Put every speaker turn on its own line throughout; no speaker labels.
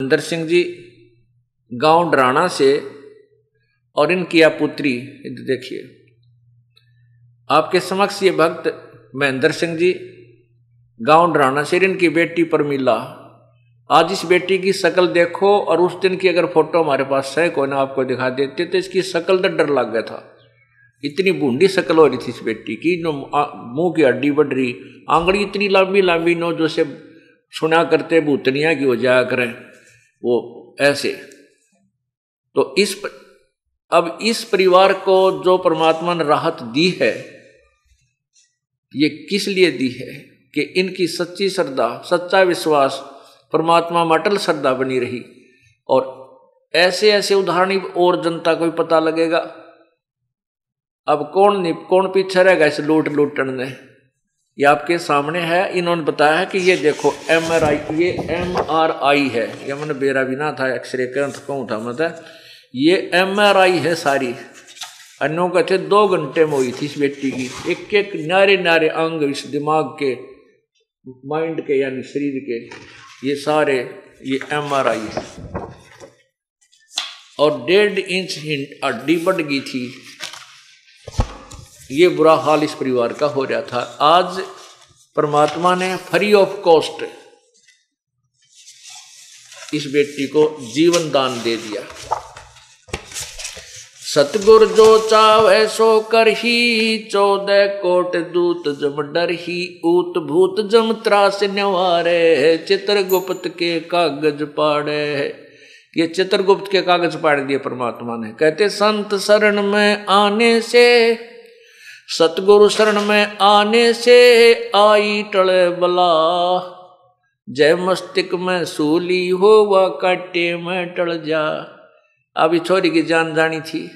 सुंदर सिंह जी, गाँव डराना से और इनकी आप पुत्री देखिए। आपके समक्ष ये भक्त महेंद्र सिंह जी, गाँव डराना से इनकी बेटी पर मिला आज इस बेटी की शक्ल देखो और उस दिन की अगर फ़ोटो हमारे पास है, कोई ना आपको दिखा देते तो इसकी शक्ल तो डर लग गया था। इतनी बूंदी शक्ल हो रही थी इस बेटी की, जो मुँह की हड्डी बढ़ रही, आंगड़ी इतनी लंबी लंबी नो जो से सुना करते, भूतनिया की हो जाया करें। वो ऐसे। तो इस अब इस परिवार को जो परमात्मा ने राहत दी है, ये किस लिए दी है कि इनकी सच्ची श्रद्धा, सच्चा विश्वास, परमात्मा में अटल श्रद्धा बनी रही और ऐसे ऐसे उदाहरण और जनता को भी पता लगेगा। अब कौन नहीं कौन पीछे रहेगा इस लूट लूटन ये आपके सामने है। इन्होंने बताया है कि ये देखो एम आर आई ये एम आर आई है। ये मैंने बेरा भी ना था एक्सरे कर कहूँ था मतलब ये एम आर आई है सारी। अन्यों कहते दो घंटे में हुई थी इस बेटी की। एक एक नारे नारे अंग इस दिमाग के, माइंड के, यानी शरीर के, ये सारे, ये एम आर आई और डेढ़ इंच हड्डी बढ़ गई थी। ये बुरा हाल इस परिवार का हो रहा था। आज परमात्मा ने फ्री ऑफ़ कॉस्ट इस बेटी को जीवन दान दे दिया। सतगुर जो चावे सो कर ही, चौदह कोट दूत जम डर ही, ऊत भूत जम त्रास न्यवारे चित्रगुप्त के कागज़ पाड़े है। ये चित्रगुप्त के कागज़ पाड़ दिए परमात्मा ने। कहते, संत शरण में आने से सतगुरु शरण में आने से आई टले बला। जय मस्तिक में सूली हो व काटे में टल जा। अभी छोरी की जान जानी थी।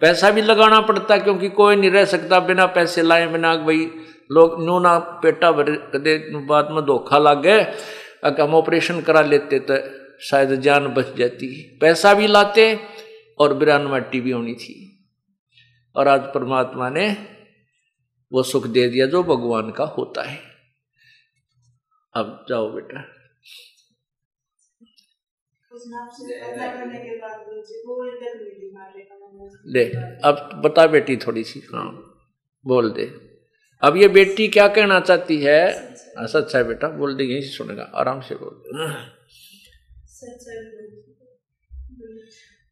पैसा भी लगाना पड़ता क्योंकि कोई नहीं रह सकता बिना पैसे लाए, बिना भाई लोग नो ना पेटा भर कदे बाद में धोखा लग। गए अगर हम ऑपरेशन करा लेते तो शायद जान बच जाती। पैसा भी लाते और बिरान मट्टी भी होनी थी। और आज परमात्मा ने वो सुख दे दिया जो भगवान का होता है। अब जाओ बेटा। ले अब बता बेटी थोड़ी सी। हाँ बोल दे। अब ये बेटी क्या कहना चाहती है? हाँ सच है बेटा, बोल दे, यहीं सुनेगा, आराम से बोल दे।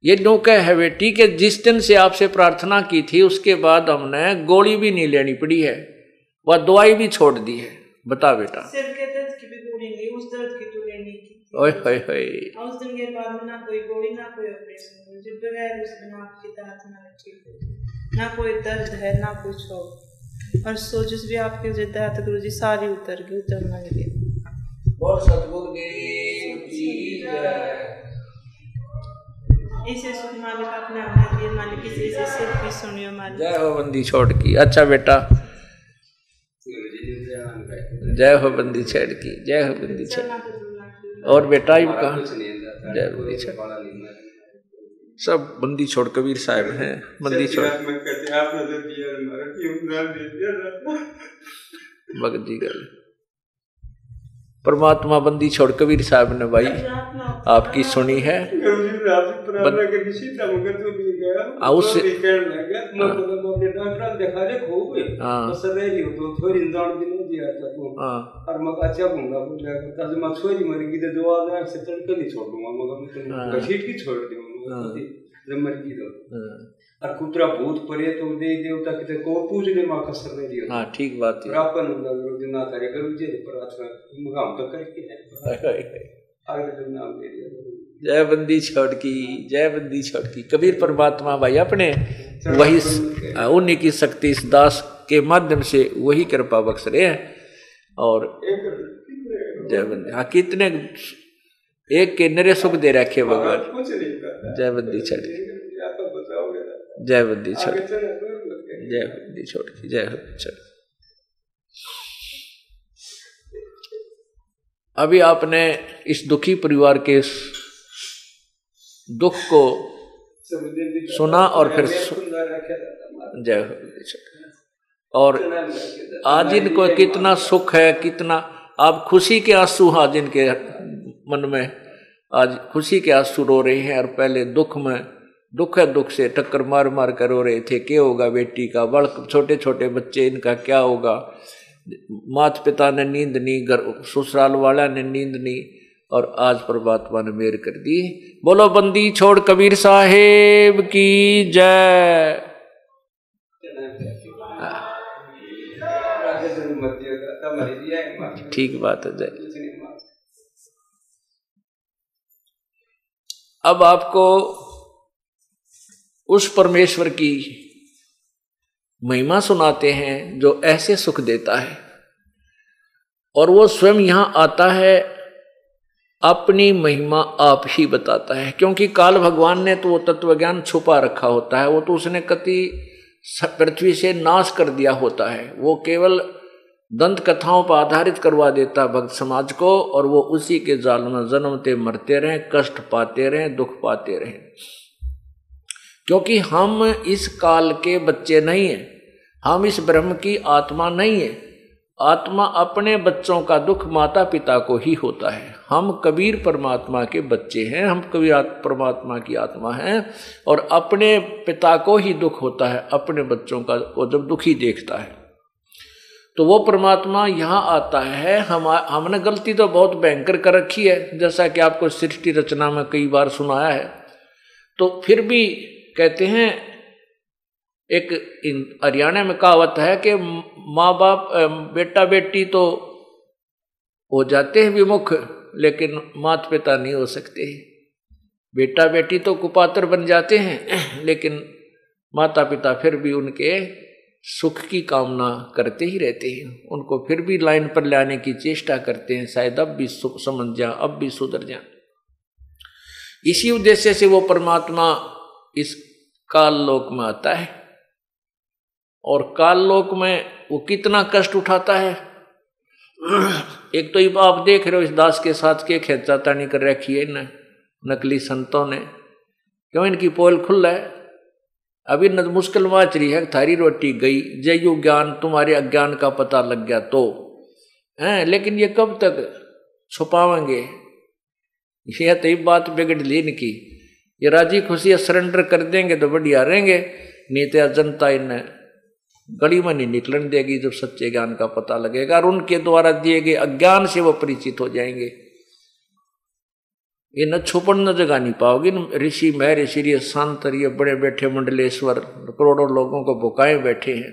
ये नौका है बेटी के जिस दिन से आपसे प्रार्थना की थी उसके बाद हमने गोली भी नहीं लेनी पड़ी है वह दवाई भी छोड़ दी है। बता बेटा।
सिर के दर्द की भी गोली नहीं उस दर्द की तो लेनी की
ओए होए होए।
उस दिन के बाद में ना कोई गोली ना कोई ऑपरेशन मुझे बगैर उस दिमाग की दांत ना ठीक ना कोई दर्द है ना कुछ हो। और भी आपके जो दांत गुरु जी सारी उतर गई उतरना लगे
और सतगुरु की जय हो बंदी छोड़ की अच्छा बेटा। जय हो बंदी छेड़ की जय हो बंदी छेड़
तो
और बेटा ही कहा जय बंदी छेड़ सब बंदी छोड़ कबीर साहब हैं। बंदी छोड़ भगत जी गल। परमात्मा बंदी छोड़ कबीर साहब ने भाई आपकी सुनी है। उस-
छोड़ दूँगा की और कुतरा भूत परे तो दे देवता के को माँ कसर नहीं दियो
हाँ ठीक बात है
गुरु जी ना करे गुरु जी प्रार्थना तो करके नाम दे दिया
जय बंदी छोड़ की जय बंदी छोड़ की कबीर परमात्मा भाई अपने वही उन्हीं की शक्ति इस दास के माध्यम से वही कृपा बख्श रहे हैं और जय बंदी हाँ कितने एक के नरे सुख दे रखे भगवान जय बुद्धि छड़
ना।
जय बुद्धि छड़। जय बुद्धि छोड़ की जय बुद्धि छड़ अभी आपने इस दुखी परिवार के दुख को सुना और फिर
हूँ।
जय हो बुद्धि छड़ और। आज इनको कितना सुख है कितना आप खुशी के आँसू आज इनके मन में आज खुशी के आँसू रो रहे हैं और पहले दुख में दुख है दुख से टक्कर मार मार कर रो रहे थे क्या होगा बेटी का बड़ छोटे छोटे बच्चे, इनका क्या होगा माता पिता ने नींद नहीं घर ससुराल वाला ने नींद नहीं और आज परमात्मा ने मेर कर दी बोलो, बंदी छोड़ कबीर साहेब की जय। ठीक बात है, जय। अब आपको उस परमेश्वर की महिमा सुनाते हैं जो ऐसे सुख देता है। और वो स्वयं यहाँ आता है, अपनी महिमा आप ही बताता है। क्योंकि काल भगवान ने तो वो तत्व ज्ञान छुपा रखा होता है, वो तो उसने कति पृथ्वी से नाश कर दिया होता है। वो केवल दंत कथाओं पर आधारित करवा देता भक्त समाज को, और वो उसी के जाल में जन्मते मरते रहें, कष्ट पाते रहें, दुख पाते रहें। क्योंकि हम इस काल के बच्चे नहीं हैं। हम इस ब्रह्म की आत्मा नहीं है। आत्मा अपने बच्चों का दुख माता पिता को ही होता है। हम कबीर परमात्मा के बच्चे हैं, हम कबीर परमात्मा की आत्मा हैं और अपने पिता को ही दुख होता है, अपने बच्चों का को जब दुखी देखता है। तो वो परमात्मा यहाँ आता है, हम हमने गलती तो बहुत भयंकर कर रखी है, जैसा कि आपको सृष्टि रचना में कई बार सुनाया है। तो फिर भी कहते हैं, एक हरियाणा में कहावत है कि माँ बाप बेटा बेटी तो हो जाते हैं विमुख, लेकिन माता पिता नहीं हो सकते। बेटा बेटी तो कुपात्र बन जाते हैं, लेकिन माता पिता फिर भी उनके सुख की कामना करते ही रहते हैं। उनको फिर भी लाइन पर लाने की चेष्टा करते हैं, शायद अब भी सु- समझ जाए, अब भी सुधर जाए। इसी उद्देश्य से वो परमात्मा इस काल लोक में आता है और काल लोक में वो कितना कष्ट उठाता है। एक तो आप देख रहे हो, इस दास के साथ के खेचातानी कर रखी है इन नकली संतों ने। क्यों इनकी पोल खुल है? अभी न मुश्किल माच रही है, थारी रोटी गई, जयु ज्ञान, तुम्हारे अज्ञान का पता लग गया तो। हैं, लेकिन ये कब तक छुपावेंगे? यह तो बात बिगड़ ली इनकी। ये राज़ी खुशी सरेंडर कर देंगे तो बढ़िया रहेंगे। नहीं तो जनता इन्हें गली में नहीं निकलन देगी जब सच्चे ज्ञान का पता लगेगा और उनके द्वारा दिए गए अज्ञान से वो परिचित हो जाएँगे। ये न छुपन न जगह नहीं पाओगे। ऋषि मैं ऋषि ये शांत ये बड़े बैठे मंडलेश्वर, करोड़ों लोगों को बुकाए बैठे हैं।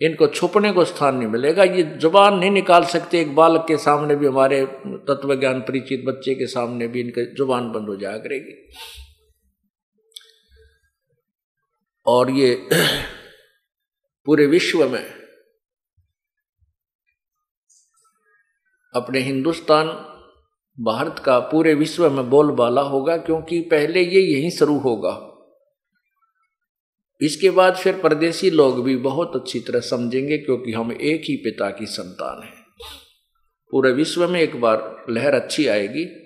इनको छुपने को स्थान नहीं मिलेगा। ये ज़ुबान नहीं निकाल सकते। एक बालक के सामने भी हमारे तत्व ज्ञान परिचित बच्चे के सामने भी इनके ज़ुबान बंद हो जाया करेगी। और ये पूरे विश्व में अपने हिंदुस्तान, भारत का पूरे विश्व में बोलबाला होगा क्योंकि पहले ये यहीं शुरू होगा। इसके बाद फिर परदेसी लोग भी बहुत अच्छी तरह समझेंगे क्योंकि हम एक ही पिता की संतान हैं। पूरे विश्व में एक बार लहर अच्छी आएगी।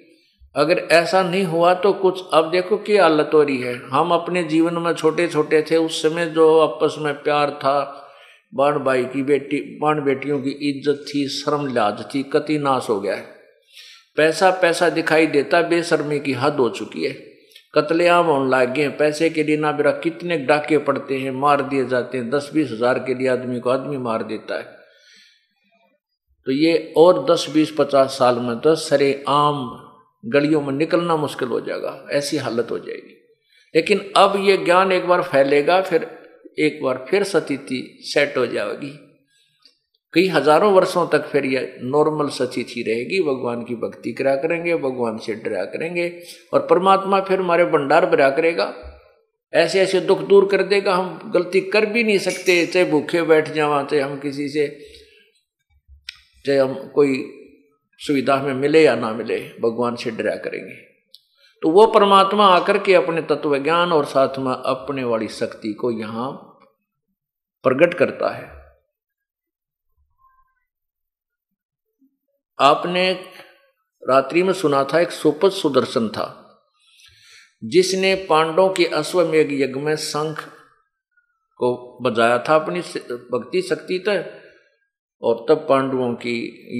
अगर ऐसा नहीं हुआ तो कुछ, अब देखो क्या हालत हो। रही है हम अपने जीवन में छोटे छोटे थे, उस समय जो आपस में प्यार था बाण भाई की बेटी बाण बेटियों की इज़्ज़त थी, शर्म लाज थी कति नाश हो गया है। पैसा पैसा दिखाई देता, बेशर्मी की हद हो चुकी है। कतलेआम होने लग गए पैसे के लिए ना बेरा कितने डाके पड़ते हैं, मार दिए जाते हैं दस बीस हज़ार के लिए आदमी को आदमी मार देता है। तो ये और दस, बीस, पचास साल में तो सरे आम गलियों में निकलना मुश्किल हो जाएगा, ऐसी हालत हो जाएगी। लेकिन अब ये ज्ञान एक बार फैलेगा, फिर एक बार फिर स्थिति सेट हो जाएगी। कई हज़ारों वर्षों तक फिर ये नॉर्मल स्थिति रहेगी, भगवान की भक्ति करा करेंगे, भगवान से डरा करेंगे और परमात्मा फिर हमारे भंडार भरा करेगा। ऐसे ऐसे दुख दूर कर देगा, हम गलती कर भी नहीं सकते, चाहे भूखे बैठ जावा, चाहे हम किसी से, चाहे हम कोई सुविधा में मिले या ना मिले, भगवान से डरा करेंगे। तो वो परमात्मा आकर के अपने तत्व ज्ञान और साथ में अपने वाली शक्ति को यहाँ प्रकट करता है। आपने रात्रि में सुना था, एक सुपत सुदर्शन था, जिसने पांडवों के अश्वमेघ यज्ञ में शंख को बजाया था अपनी भक्ति शक्ति तय। और तब पांडवों की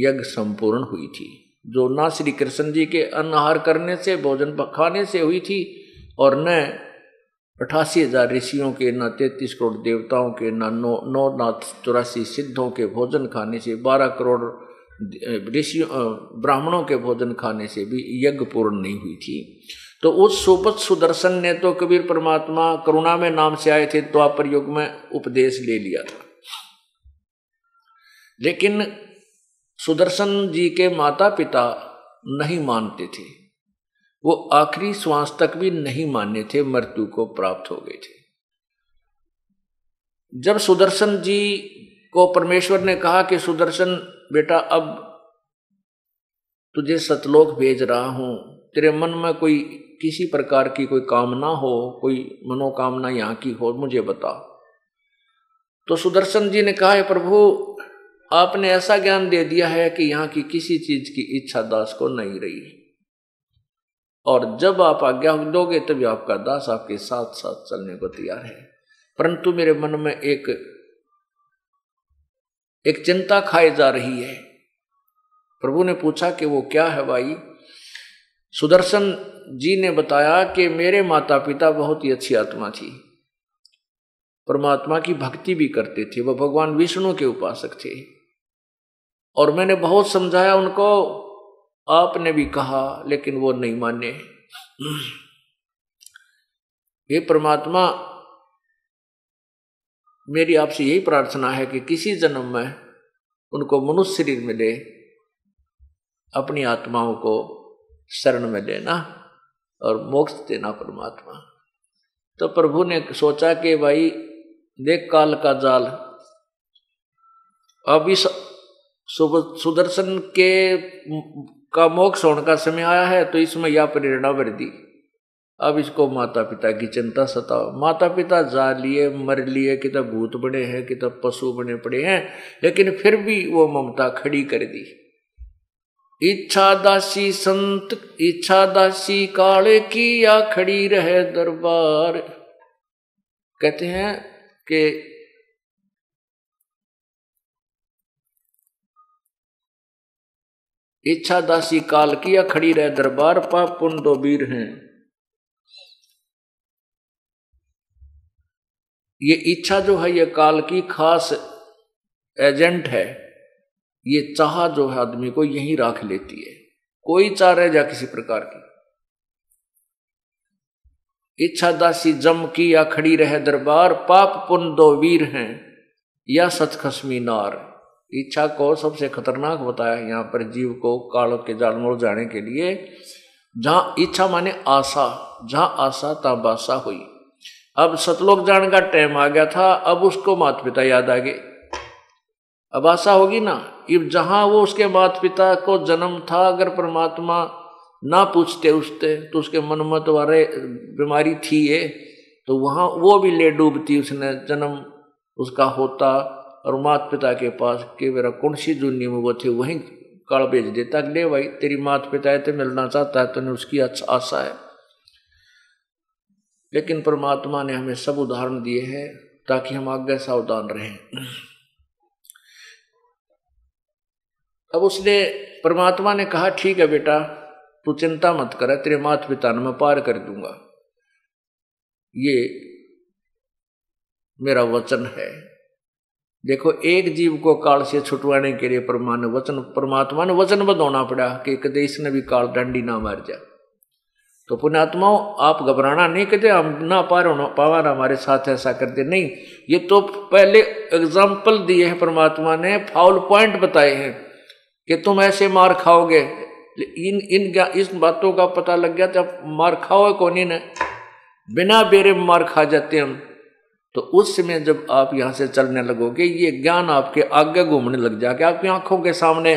यज्ञ संपूर्ण हुई थी, जो ना श्री कृष्ण जी के अन्नहार करने से, भोजन खाने से हुई थी, और न अठासी हज़ार ऋषियों के, न तैतीस करोड़ देवताओं के, न नौ नौ नाथ चौरासी सिद्धों के भोजन खाने से, बारह करोड़ ऋषियों ब्राह्मणों के भोजन खाने से भी यज्ञ पूर्ण नहीं हुई थी। तो उस सुपत सुदर्शन ने तो कबीर परमात्मा करुणा में नाम से आए थे द्वापर तो युग में उपदेश ले लिया था। लेकिन सुदर्शन जी के माता पिता नहीं मानते थे। वो आखिरी श्वास तक भी नहीं मान्य थे, मृत्यु को प्राप्त हो गए थे। जब सुदर्शन जी को परमेश्वर ने कहा कि, सुदर्शन, बेटा, अब तुझे सतलोक भेज रहा हूँ। तेरे मन में कोई किसी प्रकार की कोई कामना हो, कोई मनोकामना यहाँ की हो, मुझे बता। तो सुदर्शन जी ने कहा प्रभु आपने ऐसा ज्ञान दे दिया है कि यहाँ की किसी चीज़ की इच्छा दास को नहीं रही। और जब आप आज्ञा दोगे, तभी आपका दास आपके साथ साथ चलने को तैयार है। परंतु मेरे मन में एक एक चिंता खाई जा रही है। प्रभु ने पूछा कि वो क्या है भाई? सुदर्शन जी ने बताया कि मेरे माता पिता बहुत ही अच्छी आत्मा थी। परमात्मा की भक्ति भी करते थे वह भगवान विष्णु के उपासक थे। और मैंने बहुत समझाया उनको, आपने भी कहा, लेकिन वो नहीं माने। ये परमात्मा, मेरी आपसे यही प्रार्थना है कि किसी जन्म में उनको मनुष्य शरीर मिले अपनी आत्माओं को शरण में लेना और मोक्ष देना परमात्मा। तो प्रभु ने सोचा कि भाई, देख काल का जाल, अब इस सुदर्शन के का मोक्ष होने का समय आया है तो इसमें यह प्रेरणा बढ़ दी अब इसको माता पिता की चिंता सताओ। माता पिता जा लिए, मर लिए कि तब भूत बने हैं कि तब पशु बने पड़े हैं, लेकिन फिर भी वो ममता खड़ी कर दी। इच्छा दासी संत, इच्छा दासी काले की या खड़ी रहे दरबार। कहते हैं कि इच्छा दासी काल किया खड़ी रहे दरबार पाप पुन दो वीर हैं। ये इच्छा जो है, ये काल की खास एजेंट है। ये चाह जो है आदमी को यही राख लेती है। कोई चाह रहे जा किसी प्रकार की। इच्छा दासी जम की या खड़ी रहे दरबार पाप पुन दो वीर हैं। या सतखसमी नार। इच्छा को सबसे खतरनाक बताया यहाँ पर जीव को काल के जाल मोड़ जाने के लिए। जहाँ इच्छा माने आशा, जहाँ आशा ता बासा हुई। अब सतलोक जाने का टाइम आ गया था, अब उसको माता पिता याद आ गए। अब आशा होगी ना? अब जहाँ वो उसके माता पिता को जन्म था, अगर परमात्मा ना पूछते उससे तो उसके मन में तो बीमारी थी ये तो वहाँ वो भी ले डूबती उसने। जन्म उसका होता और माता पिता के पास कि मेरा कौन सी दुनिया में वो थे, वहीं काल भेज देता ले भाई, तेरी माता पिता है तो मिलना चाहता है तो उसकी अच्छा आशा है। लेकिन परमात्मा ने हमें सब उदाहरण दिए हैं ताकि हम आगे सावधान रहें। अब उसने, परमात्मा ने कहा, ठीक है बेटा, तू चिंता मत कर, तेरे माता पिता ने मैं पार कर दूँगा। ये मेरा वचन है। देखो, एक जीव को काल से छुटवाने के लिए परमान वचन परमात्मा ने वचन बदौना पड़ा कि कदे इसने भी काल डंडी ना मार जा तो पुण्यात्माओं, आप घबराना नहीं कहते हम ना पा रहे पावा हमारे साथ ऐसा करते नहीं। ये तो पहले एग्ज़ाम्पल दिए हैं परमात्मा ने फाउल पॉइंट बताए हैं कि तुम ऐसे मार खाओगे। इन इन इस बातों का पता लग गया जब मार खाओ कौन ने बिना बेरे मार खा जाते हम। तो उस समय जब आप यहाँ से चलने लगोगे, ये ज्ञान आपके आगे घूमने लग जाएगा आपकी आँखों के सामने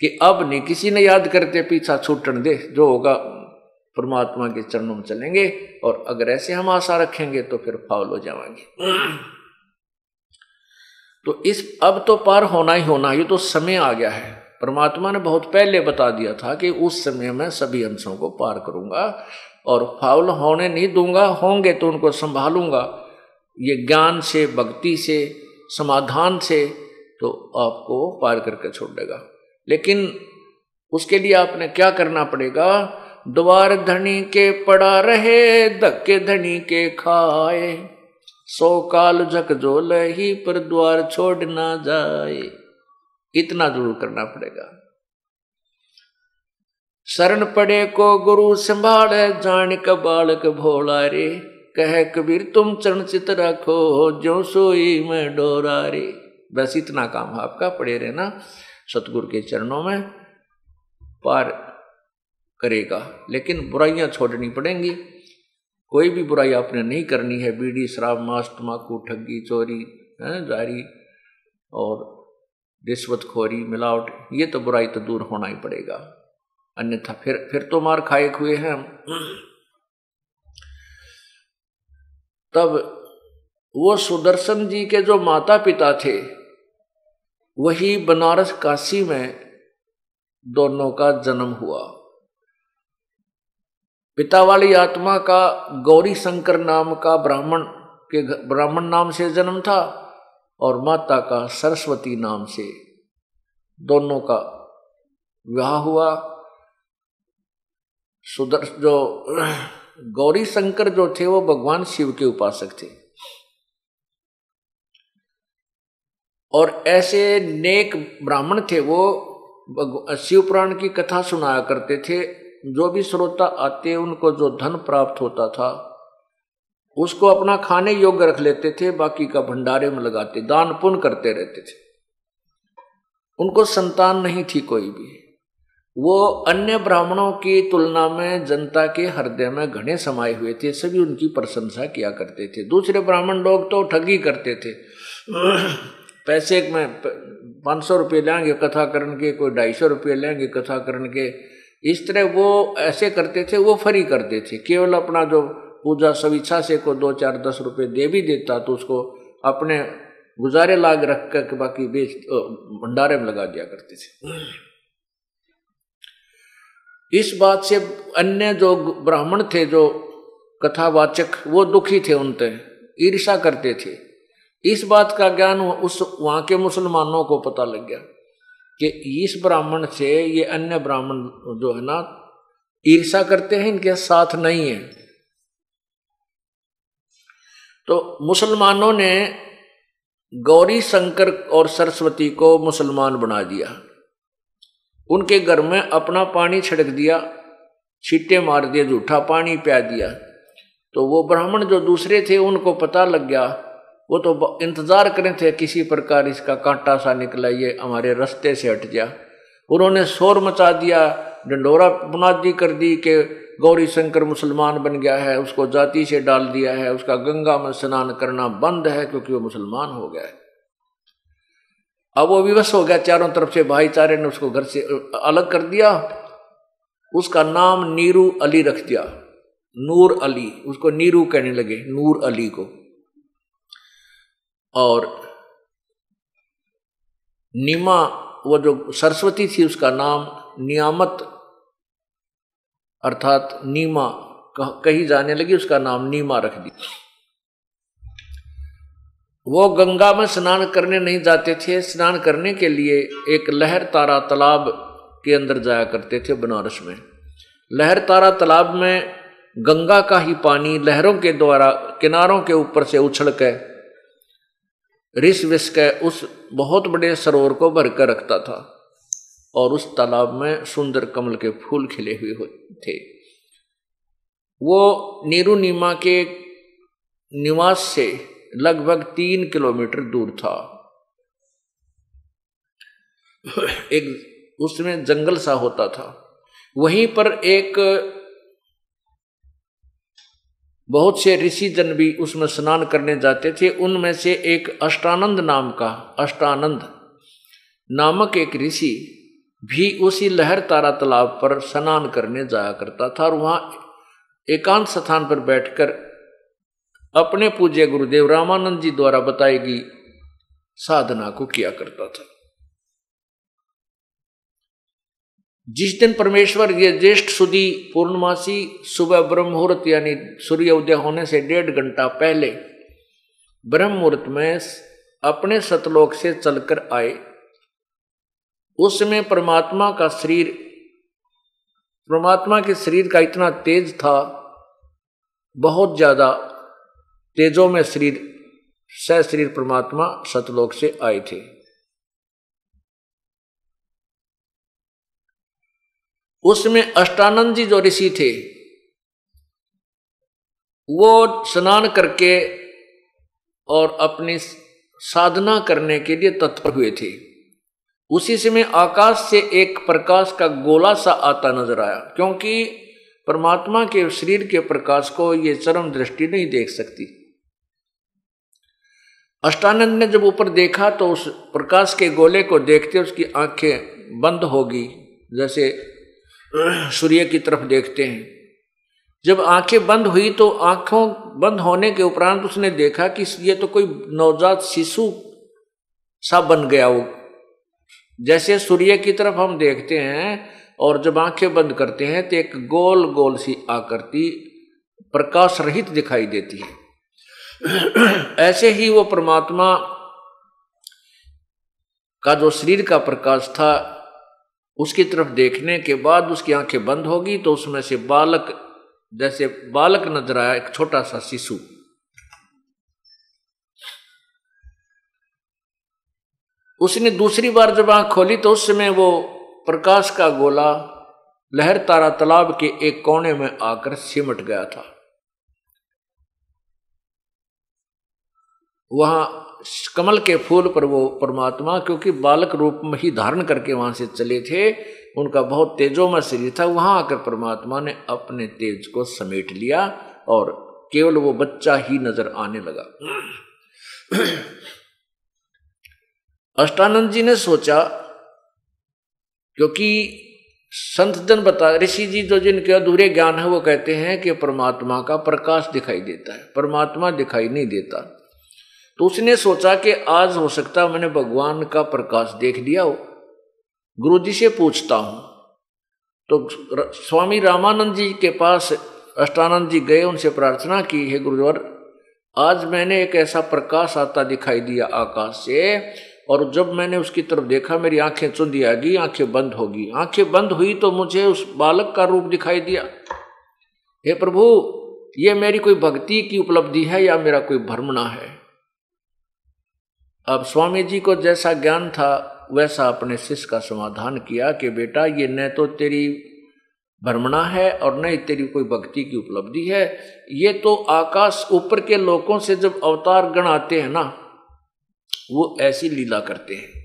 कि अब नहीं, किसी ने याद करते पीछा छूटन दे, जो होगा, परमात्मा के चरणों में चलेंगे और अगर ऐसे हम आशा रखेंगे तो फिर फाउल हो जाएँगे। तो इस, अब तो पार होना ही होना, ये तो समय आ गया है। परमात्मा ने बहुत पहले बता दिया था कि उस समय में सभी अंशों को पार करूँगा और फाउल होने नहीं दूँगा, होंगे तो उनको संभालूँगा। ये ज्ञान से, भक्ति से, समाधान से तो आपको पार करके छोड़ देगा लेकिन उसके लिए आपने क्या करना पड़ेगा? द्वार धनी के पड़ा रहे, धक्के धनी के खाए। सो काल झक झोल ही पर द्वार छोड़ ना जाए। इतना ज़रूर करना पड़ेगा। शरण पड़े को गुरु संभाल, जान का बालक भोला रे। कह कबीर, तुम चरण चित रखो, जो सोई में डोरा रे। बस इतना काम है आपका, पड़े रहना सतगुरु के चरणों में, पार करेगा। लेकिन बुराइयाँ छोड़नी पड़ेंगी। कोई भी बुराई आपने नहीं करनी है, बीड़ी, शराब, मांस तम्बाकू ठगी, चोरी, है, जारी और रिश्वतखोरी मिलावट, ये तो बुराई तो दूर होना ही पड़ेगा। अन्यथा फिर फिर तो मार खाए हुए हैं हम। तब वो सुदर्शन जी के जो माता पिता थे, वही बनारस काशी में दोनों का जन्म हुआ। पिता वाली आत्मा का गौरी शंकर नाम का ब्राह्मण के ब्राह्मण नाम से जन्म था और माता का सरस्वती नाम से दोनों का विवाह हुआ। सुदर्श जो गौरी शंकर जो थे, वो भगवान शिव के उपासक थे। और ऐसे नेक ब्राह्मण थे, वो शिव पुराण की कथा सुनाया करते थे। जो भी श्रोता आते, उनको जो धन प्राप्त होता था, उसको अपना खाने योग्य रख लेते थे, बाकी का भंडारे में लगाते, दान पुण्य करते रहते थे। उनको संतान नहीं थी कोई भी। वो अन्य ब्राह्मणों की तुलना में जनता के हृदय में घने समाये हुए थे, सभी उनकी प्रशंसा किया करते थे। दूसरे ब्राह्मण लोग तो ठगी करते थे। पैसे में पाँच सौ रुपये लेंगे, कथा करने के, कोई ढाई सौ रुपये लेंगे, कथा करने के। इस तरह वो ऐसे करते थे, वो फरी करते थे। केवल अपना जो पूजा सविच्छा से को दो चार दस रुपये दे भी देता तो उसको अपने गुजारे लाग रख कर बाकी बेच भंडारे में लगा दिया करते थे। इस बात से अन्य जो ब्राह्मण थे, जो कथावाचक, वो दुखी थे उनते ईर्षा करते थे। इस बात का ज्ञान उस, वहाँ के मुसलमानों को पता लग गया कि इस ब्राह्मण से ये अन्य ब्राह्मण जो है ना ईर्षा करते हैं, इनके साथ नहीं है। तो मुसलमानों ने गौरी शंकर और सरस्वती को मुसलमान बना दिया। उनके घर में अपना पानी छिड़क दिया, छीटे मार दिए झूठा पानी पिया दिया। तो वो ब्राह्मण जो दूसरे थे, उनको पता लग गया। वो तो इंतज़ार करें थे, किसी प्रकार इसका कांटा सा निकला, ये हमारे रास्ते से हट गया। उन्होंने शोर मचा दिया, डंडोरा बुनादी कर दी कि गौरी शंकर मुसलमान बन गया है, उसको जाति से डाल दिया है, उसका गंगा में स्नान करना बंद है, क्योंकि वो मुसलमान हो गया है। अब वो विवश हो गया चारों तरफ़ से, भाईचारे ने उसको घर से अलग कर दिया। उसका नाम नीरू अली रख दिया। नूर अली, उसको नीरू कहने लगे, नूर अली को। और नीमा, वो जो सरस्वती थी, उसका नाम नियामत, अर्थात नीमा कही जाने लगी, उसका नाम नीमा रख दिया। वो गंगा में स्नान करने नहीं जाते थे। स्नान करने के लिए एक लहर तारा तालाब के अंदर जाया करते थे बनारस में। लहर तारा तालाब में गंगा का ही पानी लहरों के द्वारा, किनारों के ऊपर से उछल के, रिस विस के उस बहुत बड़े सरोवर को भर कर रखता था और उस तालाब में सुंदर कमल के फूल खिले हुए थे। वो नीरू नीमा के निवास से लगभग तीन किलोमीटर दूर था। एक उसमें जंगल सा होता था। वहीं पर एक बहुत से ऋषि जन भी उसमें स्नान करने जाते थे। उनमें से एक अष्टानंद नाम का, अष्टानंद नामक एक ऋषि भी उसी लहर तारा तालाब पर स्नान करने जाया करता था और वहाँ एकांत स्थान पर बैठकर अपने पूज्य गुरुदेव रामानंद जी द्वारा बताई गई साधना को किया करता था। जिस दिन परमेश्वर ये ज्येष्ठ सुदी पूर्णमासी सुबह ब्रह्म मुहूर्त यानी सूर्य उदय होने से डेढ़ घंटा पहले ब्रह्म मुहूर्त में अपने सतलोक से चलकर आए। उस समय परमात्मा का शरीर, परमात्मा के शरीर का इतना तेज था, बहुत ज़्यादा तेजों में शरीर सह शरीर परमात्मा सतलोक से आए थे। उसमें अष्टानंद जी जो ऋषि थे, वो स्नान करके और अपनी साधना करने के लिए तत्पर हुए थे। उसी समय आकाश से एक प्रकाश का गोला सा आता नज़र आया, क्योंकि परमात्मा के शरीर के प्रकाश को ये चरम दृष्टि नहीं देख सकती। अष्टानंद ने जब ऊपर देखा तो उस प्रकाश के गोले को देखते उसकी आँखें बंद होगी जैसे सूर्य की तरफ़ देखते हैं। जब आँखें बंद हुई तो आँखों बंद होने के उपरांत उसने देखा कि ये तो कोई नवजात शिशु सा बन गया वो। जैसे सूर्य की तरफ़ हम देखते हैं और जब आँखें बंद करते हैं तो एक गोल गोल सी आकृति प्रकाश रहित दिखाई देती है। ऐसे ही वो परमात्मा का जो शरीर का प्रकाश था, उसकी तरफ़ देखने के बाद उसकी आँखें बंद होगी तो उसमें से बालक, जैसे बालक नज़र आया, एक छोटा सा शिशु। उसने दूसरी बार जब आँख खोली तो उस समय वो प्रकाश का गोला, लहर तारा तालाब के एक कोने में आकर सिमट गया था। वहाँ कमल के फूल पर वो परमात्मा, क्योंकि बालक रूप में ही धारण करके वहाँ से चले थे, उनका बहुत तेजोमय शरीर था, वहाँ आकर परमात्मा ने अपने तेज को समेट लिया और केवल वो बच्चा ही नज़र आने लगा। अष्टानंद जी ने सोचा, क्योंकि संत जन बता, ऋषि जी जो जिनके अधूरे ज्ञान है, वो कहते हैं कि परमात्मा का प्रकाश दिखाई देता है, परमात्मा दिखाई नहीं देता। तो उसने सोचा कि आज हो सकता मैंने भगवान का प्रकाश देख लिया हो। गुरु जी से पूछता हूँ। तो स्वामी रामानंद जी के पास अष्टानंद जी गए, उनसे प्रार्थना की, है गुरुवर, आज मैंने एक ऐसा प्रकाश आता दिखाई दिया आकाश से, और जब मैंने उसकी तरफ़ देखा, मेरी आँखें चुंदी आ गई आँखें बंद होगी। आँखें बंद हुई तो मुझे उस बालक का रूप दिखाई दिया। हे प्रभु, ये मेरी कोई भक्ति की उपलब्धि है या मेरा कोई भ्रमणा है? अब स्वामी जी को जैसा ज्ञान था, वैसा अपने शिष्य का समाधान किया कि बेटा, ये न तो तेरी भ्रमणा है और न ही तेरी कोई भक्ति की उपलब्धि है। ये तो आकाश ऊपर के लोगों से जब अवतार गण आते हैं ना, वो ऐसी लीला करते हैं।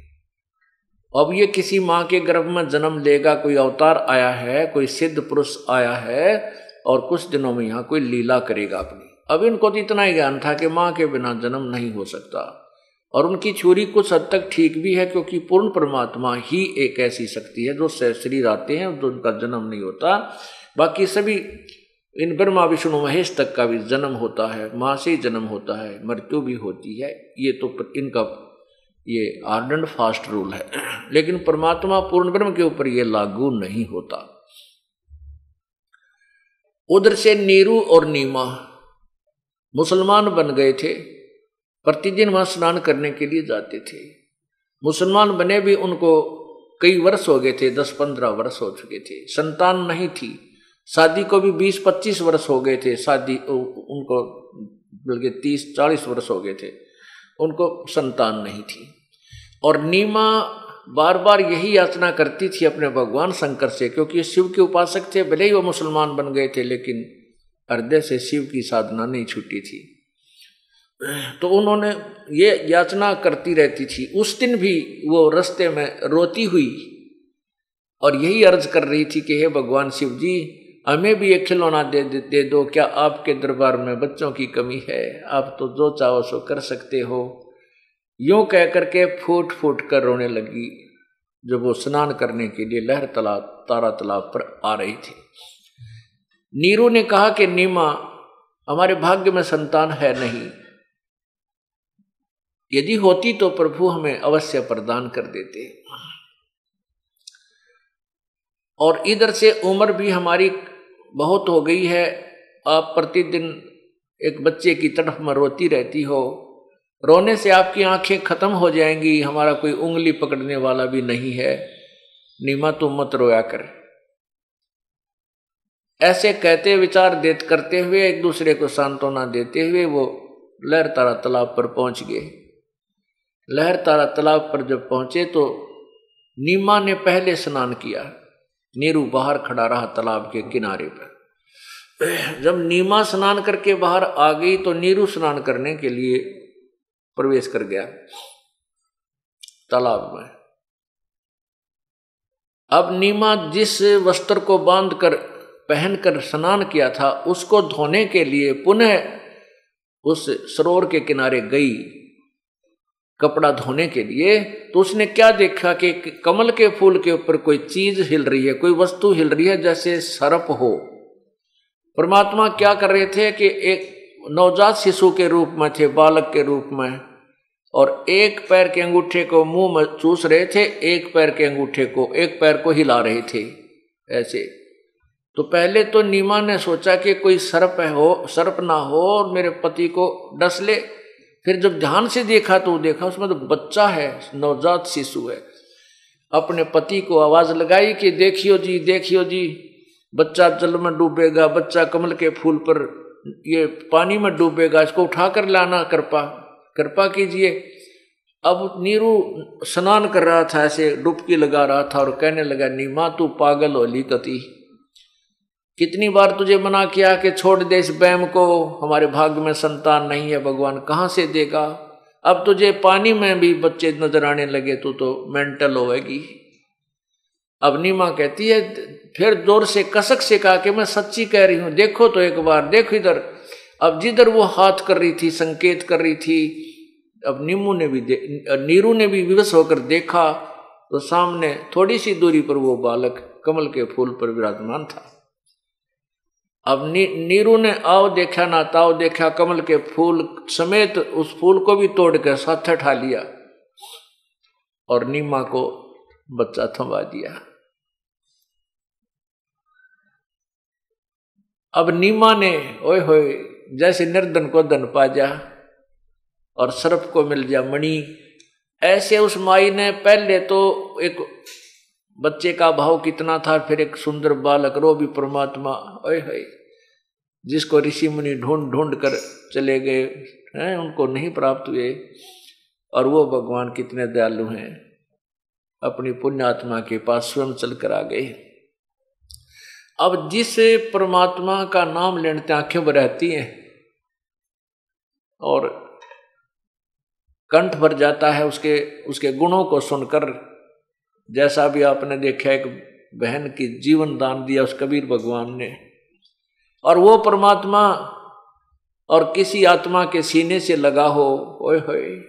अब ये किसी माँ के गर्भ में जन्म लेगा, कोई अवतार आया है, कोई सिद्ध पुरुष आया है और कुछ दिनों में यहाँ कोई लीला करेगा अपनी। अब इनको तो इतना ही ज्ञान था कि माँ के बिना जन्म नहीं हो सकता। और उनकी छुरी कुछ हद तक ठीक भी है, क्योंकि पूर्ण परमात्मा ही एक ऐसी शक्ति है जो शरीर आते हैं, जो उनका जन्म नहीं होता। बाकी सभी, इन ब्रह्मा, विष्णु, महेश तक का भी जन्म होता है, माँ से ही जन्म होता है, मृत्यु भी होती है। ये तो इनका ये एंड फास्ट रूल है। लेकिन परमात्मा पूर्ण ब्रह्म के ऊपर ये लागू नहीं होता। उधर से नीरू और नीमा मुसलमान बन गए थे। प्रतिदिन वहाँ स्नान करने के लिए जाते थे। मुसलमान बने भी उनको कई वर्ष हो गए थे दस पंद्रह वर्ष हो चुके थे। संतान नहीं थी। शादी को भी बीस पच्चीस वर्ष हो गए थे। शादी उनको बल्कि तीस चालीस वर्ष हो गए थे। उनको संतान नहीं थी। और नीमा बार बार यही याचना करती थी अपने भगवान शंकर से, क्योंकि शिव के उपासक थे, भले ही वो मुसलमान बन गए थे, लेकिन हृदय से शिव की साधना नहीं छूटी थी। तो उन्होंने ये याचना करती रहती थी। उस दिन भी वो रस्ते में रोती हुई और यही अर्ज़ कर रही थी कि हे भगवान शिव जी हमें भी एक खिलौना दे, दे दे दो। क्या आपके दरबार में बच्चों की कमी है? आप तो जो चाहो सो कर सकते हो। यूँ कह करके फूट फूट कर रोने लगी जब वो स्नान करने के लिए लहर तालाब तारा तालाब पर आ रही थी। नीरू ने कहा कि नीमा हमारे भाग्य में संतान है नहीं। यदि होती तो प्रभु हमें अवश्य प्रदान कर देते। और इधर से उम्र भी हमारी बहुत हो गई है। आप प्रतिदिन एक बच्चे की तरफ़ में रोती रहती हो। रोने से आपकी आँखें खत्म हो जाएँगी, हमारा कोई उंगली पकड़ने वाला भी नहीं है। नीमा तुम मत रोया कर। ऐसे कहते विचार देत करते हुए एक दूसरे को सांत्वना देते हुए वो लहर तारा तालाब पर पहुँच गए। लहर तारा तालाब पर जब पहुँचे तो नीमा ने पहले स्नान किया। नीरू बाहर खड़ा रहा तालाब के किनारे पर। जब नीमा स्नान करके बाहर आ गई तो नीरू स्नान करने के लिए प्रवेश कर गया तालाब में। अब नीमा जिस वस्त्र को बाँध कर पहनकर स्नान किया था, उसको धोने के लिए पुनः उस सरोवर के किनारे गई। कपड़ा धोने के लिए तो उसने क्या देखा कि कमल के फूल के ऊपर कोई चीज़ हिल रही है, कोई वस्तु हिल रही है जैसे सरप हो। परमात्मा क्या कर रहे थे कि एक नवजात शिशु के रूप में थे, बालक के रूप में, और एक पैर के अंगूठे को मुँह में चूस रहे थे, एक पैर के अंगूठे को, एक पैर को हिला रहे थे, ऐसे। तो पहले तो नीमा ने सोचा कि कोई सर्प हो सर्प ना हो और मेरे पति को डस ले फिर जब ध्यान से देखा तो देखा, उसमें तो बच्चा है, नवजात शिशु है। अपने पति को आवाज़ लगाई कि देखियो जी देखियो जी, बच्चा जल में डूबेगा, बच्चा कमल के फूल पर ये पानी में डूबेगा, इसको उठाकर लाना कृपा कृपा कीजिए। अब नीरू स्नान कर रहा था, ऐसे डुबकी लगा रहा था और कहने लगा, नीमा, तू पागल होली कति कितनी बार तुझे मना किया कि छोड़ दे इस बैम को? हमारे भाग्य में संतान नहीं है, भगवान कहाँ से देगा? अब तुझे पानी में भी बच्चे नज़र आने लगे, तू तो मेंटल होएगी। अब नीमा कहती है, फिर ज़ोर से, कसक से कहा कि मैं सच्ची कह रही हूँ, देखो तो एक बार, देखो इधर। अब जिधर वो हाथ कर रही थी, संकेत कर रही थी, अब नीमू ने भी नीरू ने भी विवश होकर देखा तो सामने थोड़ी सी दूरी पर वो बालक कमल के फूल पर विराजमान था। अब नीरू ने आओ देखा ना ताओ देखा, कमल के फूल समेत उस फूल को भी तोड़ कर साथ ठा लिया और नीमा को बच्चा थमा दिया। अब नीमा ने, ओए होए, जैसे निर्धन को धन पा जा और सर्प को मिल जा मणि, ऐसे उस माई ने पहले तो एक बच्चे का भाव कितना था, फिर एक सुंदर बालक, रो भी परमात्मा, ओए होए, जिसको ऋषि मुनि ढूंढ ढूंढ कर चले गए, हैं, उनको नहीं प्राप्त हुए, और वो भगवान कितने दयालु हैं, अपनी पुण्यात्मा के पास स्वयं चलकर आ गए। अब जिस परमात्मा का नाम लेने आँखें रहती हैं, और कंठ भर जाता है उसके उसके गुणों को सुनकर जैसा भी आपने देखा एक बहन की जीवन दान दिया उस कबीर भगवान ने। और वो परमात्मा और किसी आत्मा के सीने से लगा हो, ओए होए।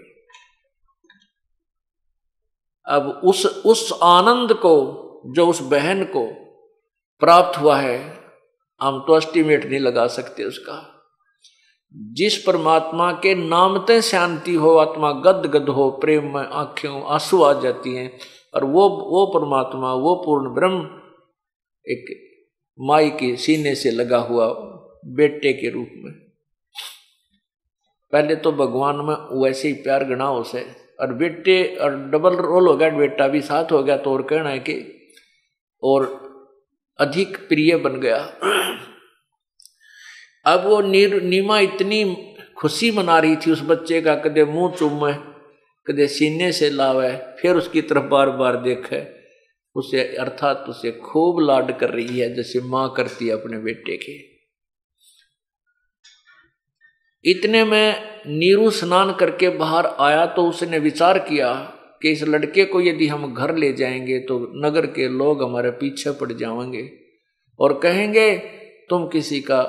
अब उस उस आनंद को, जो उस बहन को प्राप्त हुआ है, हम तो एस्टिमेट नहीं लगा सकते उसका। जिस परमात्मा के नामते शांति हो, आत्मा गद गद हो, प्रेम में आँखें, आँसू आ जाती हैं और वो वो परमात्मा, वो पूर्ण ब्रह्म एक माई के सीने से लगा हुआ बेटे के रूप में। पहले तो भगवान में वैसे ही प्यार गणा उसे और बेटे, और डबल रोल हो गया, बेटा भी साथ हो गया तो और कहना है कि, और अधिक प्रिय बन गया। अब वो नीर, नीमा इतनी खुशी मना रही थी उस बच्चे का, कदे मुँह चूमे कदे सीने से लावे, फिर उसकी तरफ़ बार बार देखे। उसे, अर्थात उसे खूब लाड कर रही है, जैसे माँ करती है अपने बेटे के। इतने में नीरू स्नान करके बाहर आया तो उसने विचार किया कि इस लड़के को यदि हम घर ले जाएँगे तो नगर के लोग हमारे पीछे पड़ जाएँगे और कहेंगे, तुम किसी का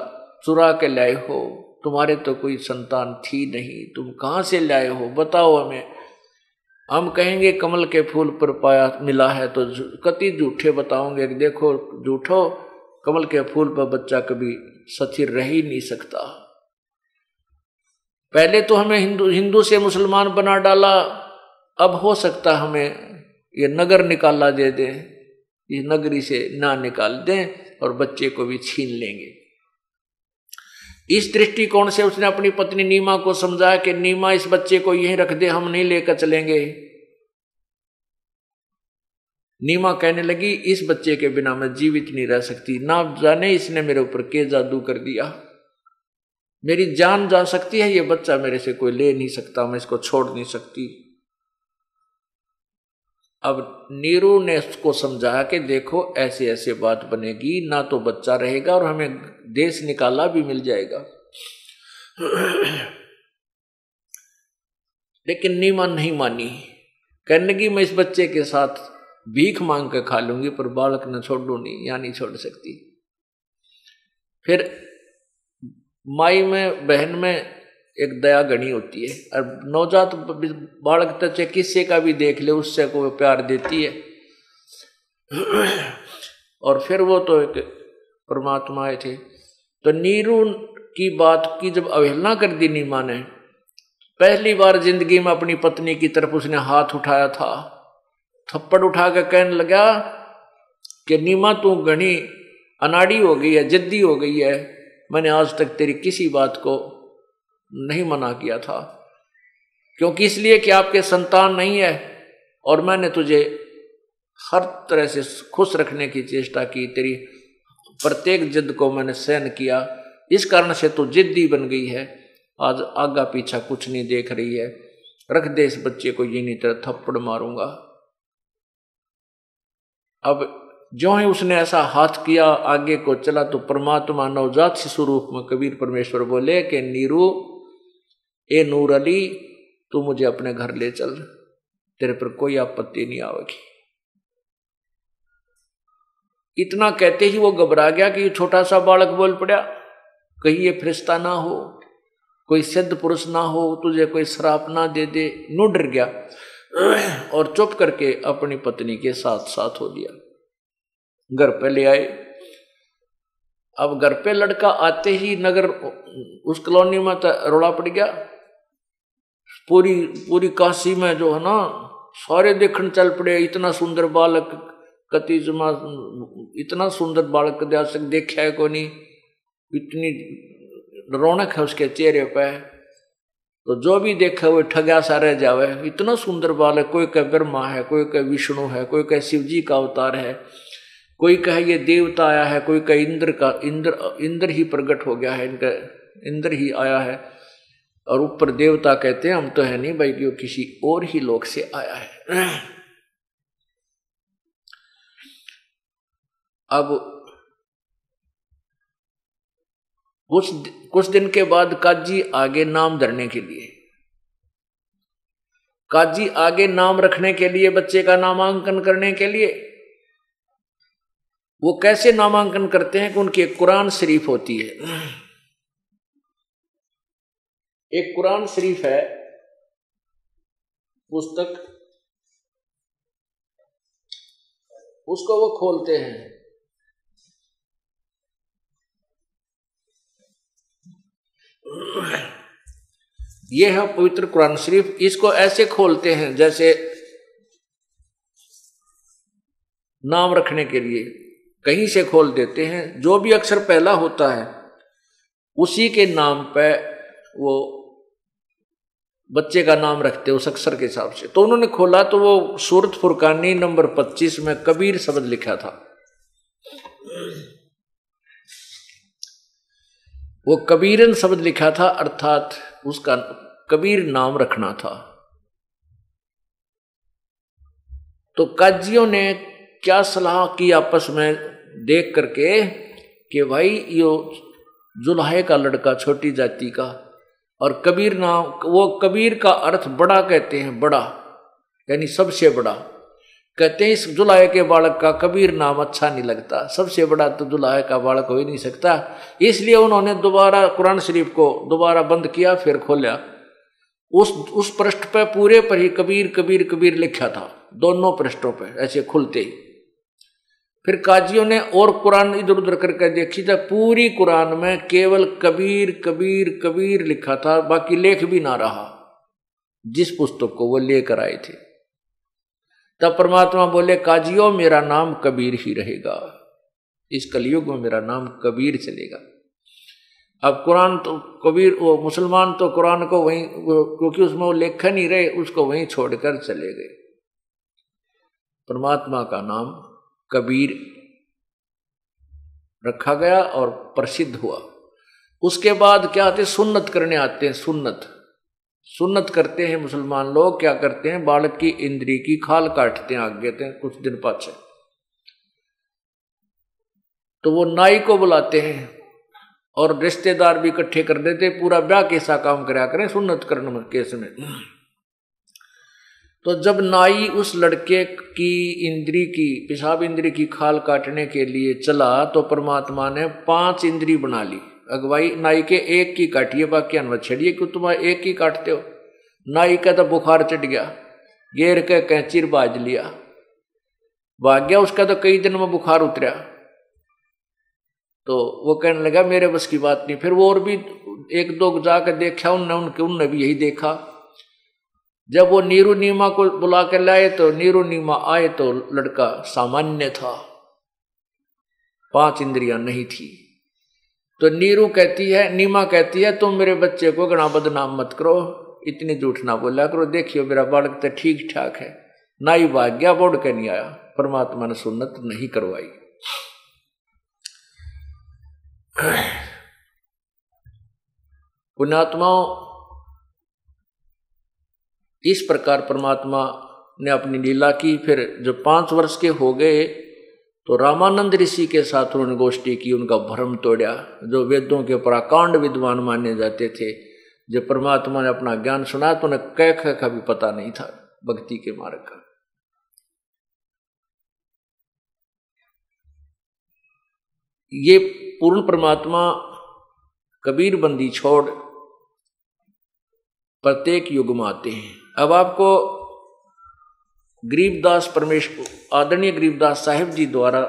चुरा के लाए हो, तुम्हारे तो कोई संतान थी नहीं, तुम कहाँ से लाए हो? बताओ हमें। हम कहेंगे, कमल के फूल पर पाया मिला है तो कति झूठे बताओगे देखो, झूठो, कमल के फूल पर बच्चा कभी सथिर रह ही नहीं सकता। पहले तो हमें हिंदू हिंदू से मुसलमान बना डाला, अब हो सकता हमें ये नगर निकाला दे दे, ये नगरी से ना निकाल दें और बच्चे को भी छीन लेंगे। इस दृष्टिकोण से उसने अपनी पत्नी नीमा को समझाया कि नीमा, इस बच्चे को यहीं रख दे, हम नहीं लेकर चलेंगे। नीमा कहने लगी, इस बच्चे के बिना मैं जीवित नहीं रह सकती। ना जाने इसने मेरे ऊपर के जादू कर दिया। मेरी जान जा सकती है, ये बच्चा मेरे से कोई ले नहीं सकता, मैं इसको छोड़ नहीं सकती। अब नीरू ने उसको समझाया कि देखो, ऐसे ऐसे बात बनेगी, ना तो बच्चा रहेगा और हमें देश निकाला भी मिल जाएगा। लेकिन नीमा नहीं मानी। कहने की मैं इस बच्चे के साथ भीख मांग कर खा लूँगी, पर बालक न छोड़ू नहीं या नहीं छोड़ सकती। फिर माई में, बहन में एक दया गणी होती है। और नवजात बालक तो चाहे किस्से का भी देख ले, उससे को प्यार देती है। और फिर वो तो एक परमात्मा आए थे तो नीरू की बात की जब अवहेलना कर दी नीमा ने, पहली बार ज़िंदगी में अपनी पत्नी की तरफ़ उसने हाथ उठाया था। थप्पड़ उठा कर कहने लगा कि नीमा, तू घनी अनाड़ी हो गई है, जिद्दी हो गई है। मैंने आज तक तेरी किसी बात को नहीं मना किया था। क्योंकि इसलिए कि आपके संतान नहीं है और मैंने तुझे हर तरह से खुश रखने की चेष्टा की। तेरी प्रत्येक जिद को मैंने सहन किया। इस कारण से तू जिद्दी बन गई है। आज आगा पीछा कुछ नहीं देख रही है। रख दे इस बच्चे को, ये नहीं तरह थप्पड़ मारूँगा। अब जो ही उसने ऐसा हाथ किया, आगे को चला तो परमात्मा नवजात शिशु रूप में कबीर परमेश्वर बोले कि, नीरू ए नूर अली, तू मुझे अपने घर ले चल, तेरे पर कोई आपत्ति नहीं आवेगी। इतना कहते ही वो घबरा गया कि ये छोटा सा बालक बोल पड़ा, कहीं ये फरिश्ता ना हो, कोई सिद्ध पुरुष ना हो, तुझे कोई श्राप ना दे दे। नु डर गया और चुप करके अपनी पत्नी के साथ साथ हो दिया घर पे ले आए। अब घर पे लड़का आते ही नगर, उस कॉलोनी में तो रोड़ा पड़ गया। पूरी पूरी काशी में जो है ना, सारे देखने चल पड़े, इतना सुंदर बालक कति जमा, इतना सुंदर बालक तक देखा है को नहीं। इतनी रौनक है उसके चेहरे पे। तो जो भी देखे, वो ठगा सा रह जावे। इतना सुंदर बालक, कोई कह ब्रह्मा है, कोई कह विष्णु है, कोई कह शिव जी का अवतार है, कोई कहे ये देवता आया है, कोई कहे इंद्र का, इंद्र इंद्र ही प्रकट हो गया है, इनका, इंद्र ही आया है। और ऊपर देवता कहते हैं, हम तो है नहीं भाई वो किसी और ही लोक से आया है? अब कुछ कुछ दिन के बाद काजी आगे नाम धरने के लिए। काजी आगे नाम रखने के लिए, बच्चे का नामांकन करने के लिए। वो कैसे नामांकन करते हैं कि उनकी एक कुरान शरीफ होती है? एक कुरान शरीफ है, पुस्तक, उसको वो खोलते हैं। ये है पवित्र कुरान शरीफ, इसको ऐसे खोलते हैं जैसे नाम रखने के लिए, कहीं से खोल देते हैं। जो भी अक्षर पहला होता है, उसी के नाम पर वो बच्चे का नाम रखते उस अक्षर के हिसाब से। तो उन्होंने खोला तो वो सूरत फुरकानी नंबर 25 में कबीर शब्द लिखा था। वो कबीरन शब्द लिखा था, अर्थात उसका कबीर नाम रखना था। तो काजियों ने क्या सलाह की आपस में देख करके कि भाई, यो जुल्हे का लड़का, छोटी जाति का और कबीर नाम वो कबीर का अर्थ बड़ा कहते हैं, बड़ा, यानी सबसे बड़ा। कहते हैं, इस जुलाहे के बालक का कबीर नाम अच्छा नहीं लगता। सबसे बड़ा तो जुलाहे का बालक हो ही नहीं सकता। इसलिए उन्होंने दोबारा कुरान शरीफ को दोबारा बंद किया, फिर खोला। उस उस पृष्ठ पर पूरे पर ही कबीर कबीर कबीर लिखा था। दोनों पृष्ठों पर ऐसे खुलते ही। फिर काजियों ने और कुरान इधर उधर करके देखी था। पूरी कुरान में केवल कबीर कबीर कबीर लिखा था, बाकी लेख भी ना रहा। जिस पुस्तक को वो लेकर आए थे। तब परमात्मा बोले, काजियों, मेरा नाम कबीर ही रहेगा। इस कलयुग में मेरा नाम कबीर चलेगा। अब कुरान तो कबीर, वो मुसलमान तो कुरान को वहीं क्योंकि उसमें वो लेखन ही रहे, उसको वहीं छोड़कर चले गए। परमात्मा का नाम कबीर रखा गया और प्रसिद्ध हुआ। उसके बाद क्या आते सुन्नत करने आते हैं, सुन्नत। सुन्नत करते हैं मुसलमान लोग, क्या करते हैं? बालक की इंद्री की खाल काटते हैं, आगे हैं, कुछ दिन पाछे। तो वो नाई को बुलाते हैं और रिश्तेदार भी इकट्ठे कर देते पूरा ब्याह कैसा काम कराया करें, सुन्नत करने केस में तो जब नाई उस लड़के की इंद्री की, पेशाब इंद्री की खाल काटने के लिए चला तो परमात्मा ने पाँच इंद्री बना ली। अगवाई नाई के एक की काटिए, बाकी अनवत छड़िए, क्यों तुम एक ही काटते हो? नाई का तो बुखार चढ़ गया, गेर के कैंचिर बाज लिया। भाग गया, उसका तो कई दिन में बुखार उतरा। तो वो कहने लगा, मेरे बस की बात नहीं। फिर वो और भी एक दो जाकर देखा, उनने, उनके, उनने भी यही देखा। जब वो नीरू नीमा को बुला कर लाए तो नीरू नीमा आए तो लड़का सामान्य था। पाँच इंद्रियाँ नहीं थी। तो नीरू कहती है, नीमा कहती है, तुम मेरे बच्चे को गणा बदनाम मत करो, इतनी झूठ ना बोला करो। देखियो, मेरा बालक तो ठीक ठाक है। ना ही भाग्या बोर्ड के नहीं आया? परमात्मा ने सुन्नत नहीं करवाई। पुण्यात्माओं इस प्रकार परमात्मा ने अपनी लीला की। फिर जब पाँच वर्ष के हो गए तो रामानंद ऋषि के साथ उन्होंने गोष्ठी की, उनका भ्रम तोड़ा। जो वेदों के पराकांड विद्वान माने जाते थे, जब परमात्मा ने अपना ज्ञान सुना तो उन्हें कह कह का भी पता नहीं था, भक्ति के मार्ग का। ये पूर्ण परमात्मा कबीर बंदी छोड़ प्रत्येक युग में आते हैं। अब आपको गरीबदास परमेश, आदरणीय गरीबदास साहिब जी द्वारा,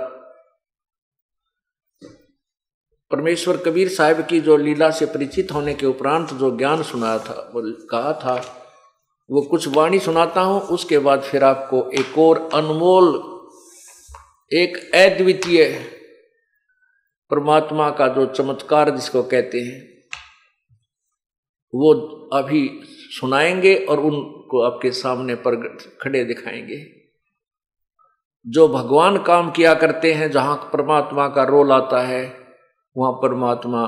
परमेश्वर कबीर साहिब की जो लीला से परिचित होने के उपरांत जो ज्ञान सुनाया था, वो कहा था, वो कुछ वाणी सुनाता हूँ, उसके बाद फिर आपको एक और अनमोल, एक अद्वितीय परमात्मा का जो चमत्कार जिसको कहते हैं, वो अभी सुनाएँगे और उनको आपके सामने पर खड़े दिखाएँगे। जो भगवान काम किया करते हैं, जहाँ परमात्मा का रोल आता है, वहाँ परमात्मा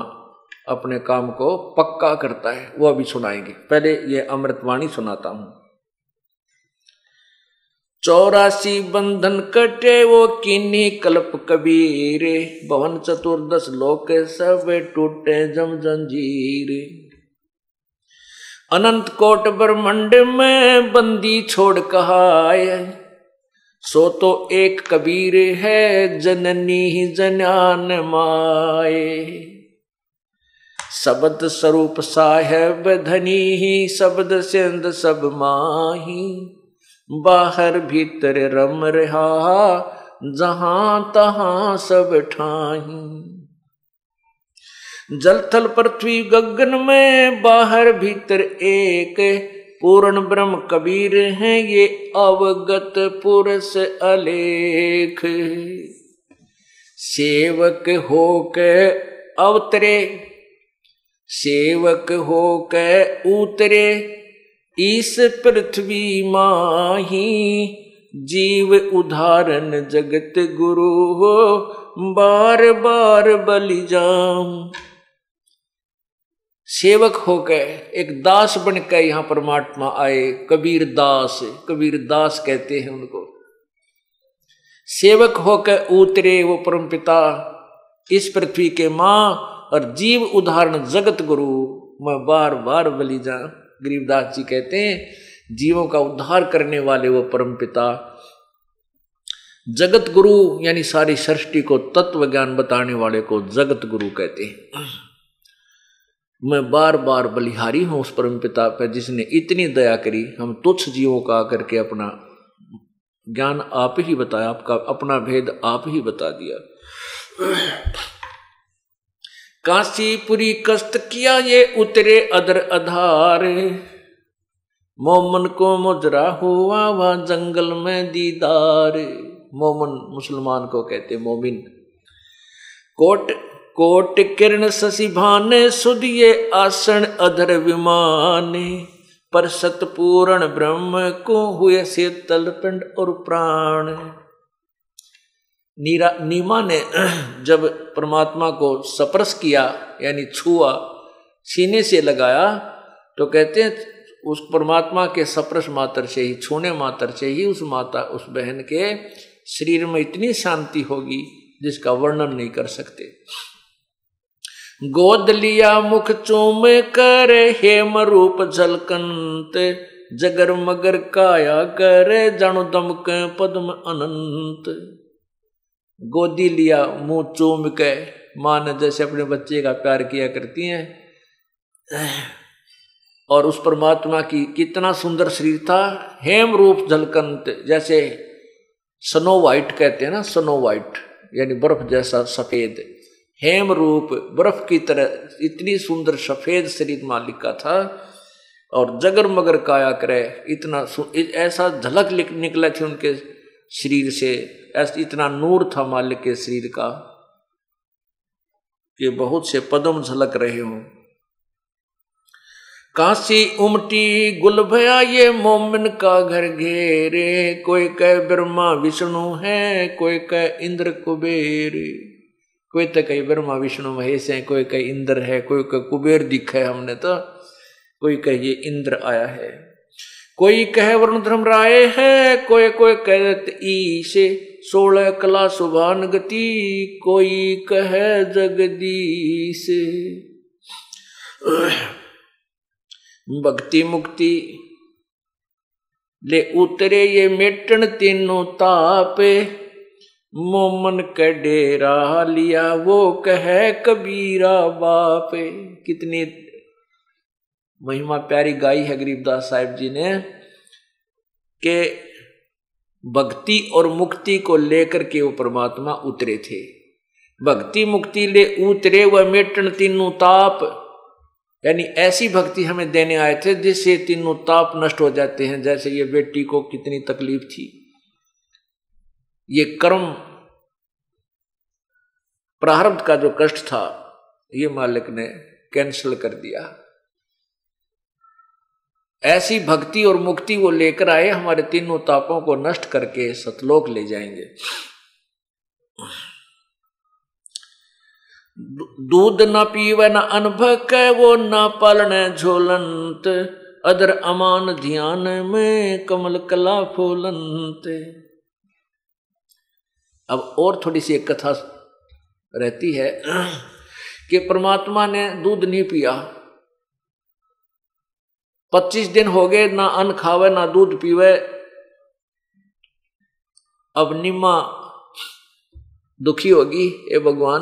अपने काम को पक्का करता है वो अभी सुनाएँगे। पहले ये अमृतवाणी सुनाता हूँ। चौरासी बंधन कटे वो किन्नी कल्प कबीर, भवन चतुर्दश लोक सब टूटे जम जंजीर। अनंत कोट ब्रह्मंड में बंदी छोड़ कहा कहाय सो तो एक कबीर है, जननी ही जनान माए। शब्द स्वरूप साहेब धनी ही, शब्द सिंध सब माही। बाहर भीतर रम रहा, जहाँ तहां सब ठाही। जल थल पृथ्वी गगन में, बाहर भीतर एक पूर्ण ब्रह्म कबीर हैं, ये अवगत पुरुष अलेख। सेवक हो के अवतरे, सेवक हो के उतरे, इस पृथ्वी माही जीव उदाहरण जगत गुरु हो, बार बार बलि जाऊँ। सेवक होकर एक दास बनकर यहाँ परमात्मा आए, कबीर दास कबीर दास कहते हैं उनको। सेवक होकर उतरे वो परम पिता, इस पृथ्वी के माँ और जीव उदाहरण जगत गुरु, मैं बार बार बलि जा गरीबदास जी कहते हैं, जीवों का उद्धार करने वाले वो परम पिता। जगत गुरु, यानी सारी सृष्टि को तत्व ज्ञान बताने वाले को जगत गुरु कहते हैं। मैं बार बार बलिहारी हूँ उस परम पिता पर जिसने इतनी दया करी। हम तुच्छ जीवों का आकर के अपना ज्ञान आप ही बताया, आपका अपना भेद आप ही बता दिया। काशीपुरी कष्ट किया ये उतरे अदर अधार। मोमन को मुजरा हुआ वह जंगल में दीदार। मोमन मुसलमान को कहते मोमिन। कोट कोट किरण शशि भाने सुदिये आसन अधर विमाने, पर सतपूर्ण ब्रह्म को हुए से तल पिंड और प्राण। नीरा, नीमा ने जब परमात्मा को सप्रस किया, यानी छुआ सीने से लगाया तो कहते हैं, उस परमात्मा के सप्रस मात्र से ही, छूने मात्र से ही उस माता, उस बहन के शरीर में इतनी शांति होगी, जिसका वर्णन नहीं कर सकते। गोद लिया मुख चूम कर, हेम रूप झलकंत, जगर मगर काया कर जानो दमक पद्म अनंत। गोदी लिया मुँह चूम के माँ ने जैसे अपने बच्चे का प्यार किया करती हैं। और उस परमात्मा की कितना सुंदर शरीर था, हेम रूप झलकंत, जैसे स्नो वाइट कहते हैं ना स्नो वाइट यानी बर्फ़ जैसा सफ़ेद। हेम रूप, बर्फ़ की तरह, इतनी सुंदर सफ़ेद शरीर मालिक का था, और जगर मगर काया करे, इतना ऐसा झलक निकला थी उनके शरीर से, ऐसा, इतना नूर था मालिक के शरीर का, कि बहुत से पदम झलक रहे हों। काशी उमटी गुल भया ये मोमिन का घर घेरे, कोई कह ब्रह्मा विष्णु है, कोई कह इंद्र कुबेर। कोई तो कहीं ब्रह्मा, विष्णु, महेश है, कोई कहीं इंद्र है, कोई कहीं कुबेर दिखा है हमने तो कोई कहे ये इंद्र आया है। कोई कहे वरुण धर्म राय है, कोई कोई कहत ईशे, सोलह कला सुभान गति, कोई कहे जगदीश। भक्ति मुक्ति, ले उतरे ये मेटन तीनों तापे मोमन के डेरा लिया, वो कहे कबीरा बाप। कितनी महिमा प्यारी गाई है गरीबदास साहिब जी ने, के भक्ति और मुक्ति को लेकर के वो परमात्मा उतरे थे। भक्ति मुक्ति ले उतरे, वह मेटन तीनों ताप, यानी ऐसी भक्ति हमें देने आए थे जिससे तीनों ताप नष्ट हो जाते हैं, जैसे ये बेटी को कितनी तकलीफ़ थी। ये कर्म प्रारब्ध का जो कष्ट था, ये मालिक ने कैंसिल कर दिया। ऐसी भक्ति और मुक्ति वो लेकर आए, हमारे तीनों तापों को नष्ट करके सतलोक ले जाएँगे। दूध न पीवे, न अनभक वो न पालन झोलंत। अदर अमान ध्यान में कमल कला फूलंत। अब और थोड़ी सी एक कथा रहती है कि परमात्मा ने दूध नहीं पिया। पच्चीस दिन हो गए, ना अन्न खावे, ना दूध पीवे। अब निम्मा दुखी होगी, ए भगवान,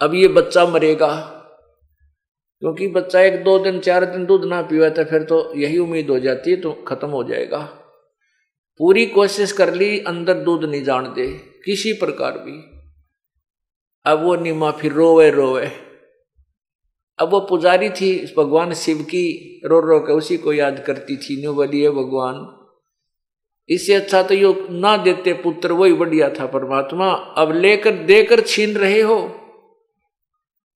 अब ये बच्चा मरेगा। क्योंकि बच्चा एक दो दिन, चार दिन दूध ना पीवा तो फिर तो यही उम्मीद हो जाती है तो खत्म हो जाएगा। पूरी कोशिश कर ली, अंदर दूध नहीं जान दे। किसी प्रकार भी। अब वो निमा फिर रोवे रोवे। अब वो पुजारी थी, भगवान शिव की, रो रो के उसी को याद करती थी, न्यू बलिए भगवान। इससे अच्छा तो यो ना देते पुत्र, वही बढ़िया था परमात्मा। अब लेकर, देकर छीन रहे हो।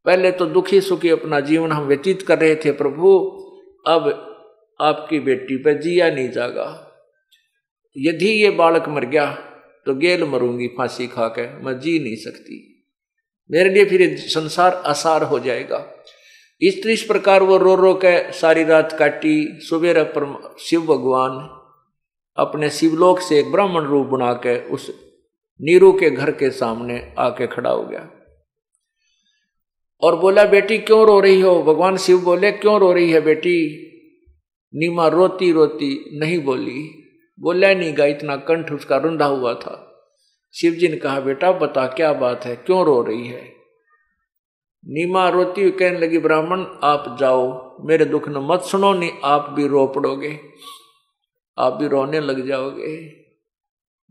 पहले तो दुखी सुखी अपना जीवन हम व्यतीत कर रहे थे प्रभु। अब आपकी बेटी पर जिया नहीं जागा। यदि ये बालक मर गया तो गेल मरूँगी, फांसी खा के मैं जी नहीं सकती। मेरे लिए फिर संसार आसार हो जाएगा। इस इस प्रकार वो रो रो के सारी रात काटी, सुबेरा पर शिव भगवान अपने शिवलोक से एक ब्राह्मण रूप बना के उस नीरू के घर के सामने आके खड़ा हो गया। और बोला, बेटी, क्यों रो रही हो? भगवान शिव बोले, क्यों रो रही है बेटी? नीमा रोती रोती नहीं बोली। बोला, नहीं गा, इतना कंठ उसका रुंधा हुआ था। शिव जी ने कहा, बेटा बता, क्या बात है? क्यों रो रही है? नीमा रोती हुई कहने लगी, ब्राह्मण, आप जाओ, मेरे दुख न मत सुनो, नहीं, आप भी रो पड़ोगे। आप भी रोने लग जाओगे।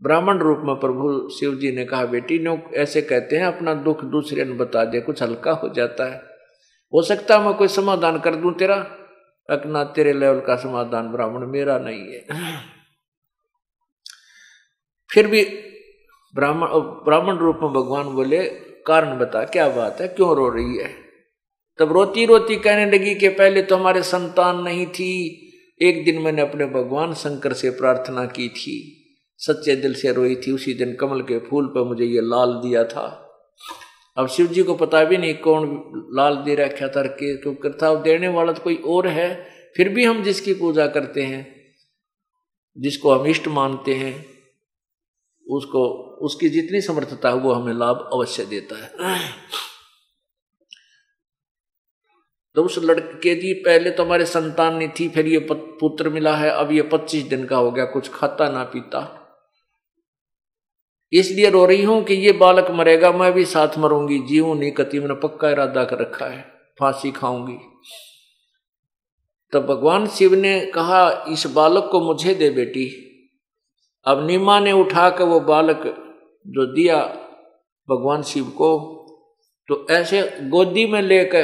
ब्राह्मण रूप में प्रभु शिव जी ने कहा, बेटी नो ऐसे कहते हैं, अपना दुख दूसरे ने बता दे, कुछ हल्का हो जाता है। हो सकता मैं कोई समाधान कर दूँ तेरा? अकना तेरे लेवल का समाधान ब्राह्मण, मेरा नहीं है। फिर भी ब्राह्मण ब्राह्मण रूप में भगवान बोले, कारण बता, क्या बात है? क्यों रो रही है? तब रोती रोती कहने लगी कि पहले तो हमारे संतान नहीं थी। एक दिन मैंने अपने भगवान शंकर से प्रार्थना की थी। सच्चे दिल से रोई थी। उसी दिन कमल के फूल पर मुझे ये लाल दिया था। अब शिव जी को पता भी नहीं कौन लाल दे रखा था, के, क्योंकि था, देने वाला तो कोई और है। फिर भी हम जिसकी पूजा करते हैं, जिसको हम इष्ट मानते हैं उसको, उसकी जितनी समर्थता है, वो हमें लाभ अवश्य देता है। तो उस लड़के जी, पहले तो हमारे संतान नहीं थी, फिर ये पुत्र मिला है, अब ये पच्चीस दिन का हो गया, कुछ खाता ना पीता। इसलिए रो रही हूँ कि ये बालक मरेगा, मैं भी साथ मरूँगी जीव नहीं, कति मैंने पक्का इरादा कर रखा है, फांसी खाऊँगी। तब भगवान शिव ने कहा, इस बालक को मुझे दे बेटी। अब नीमा ने उठा कर वो बालक जो दिया भगवान शिव को तो ऐसे गोदी में लेकर,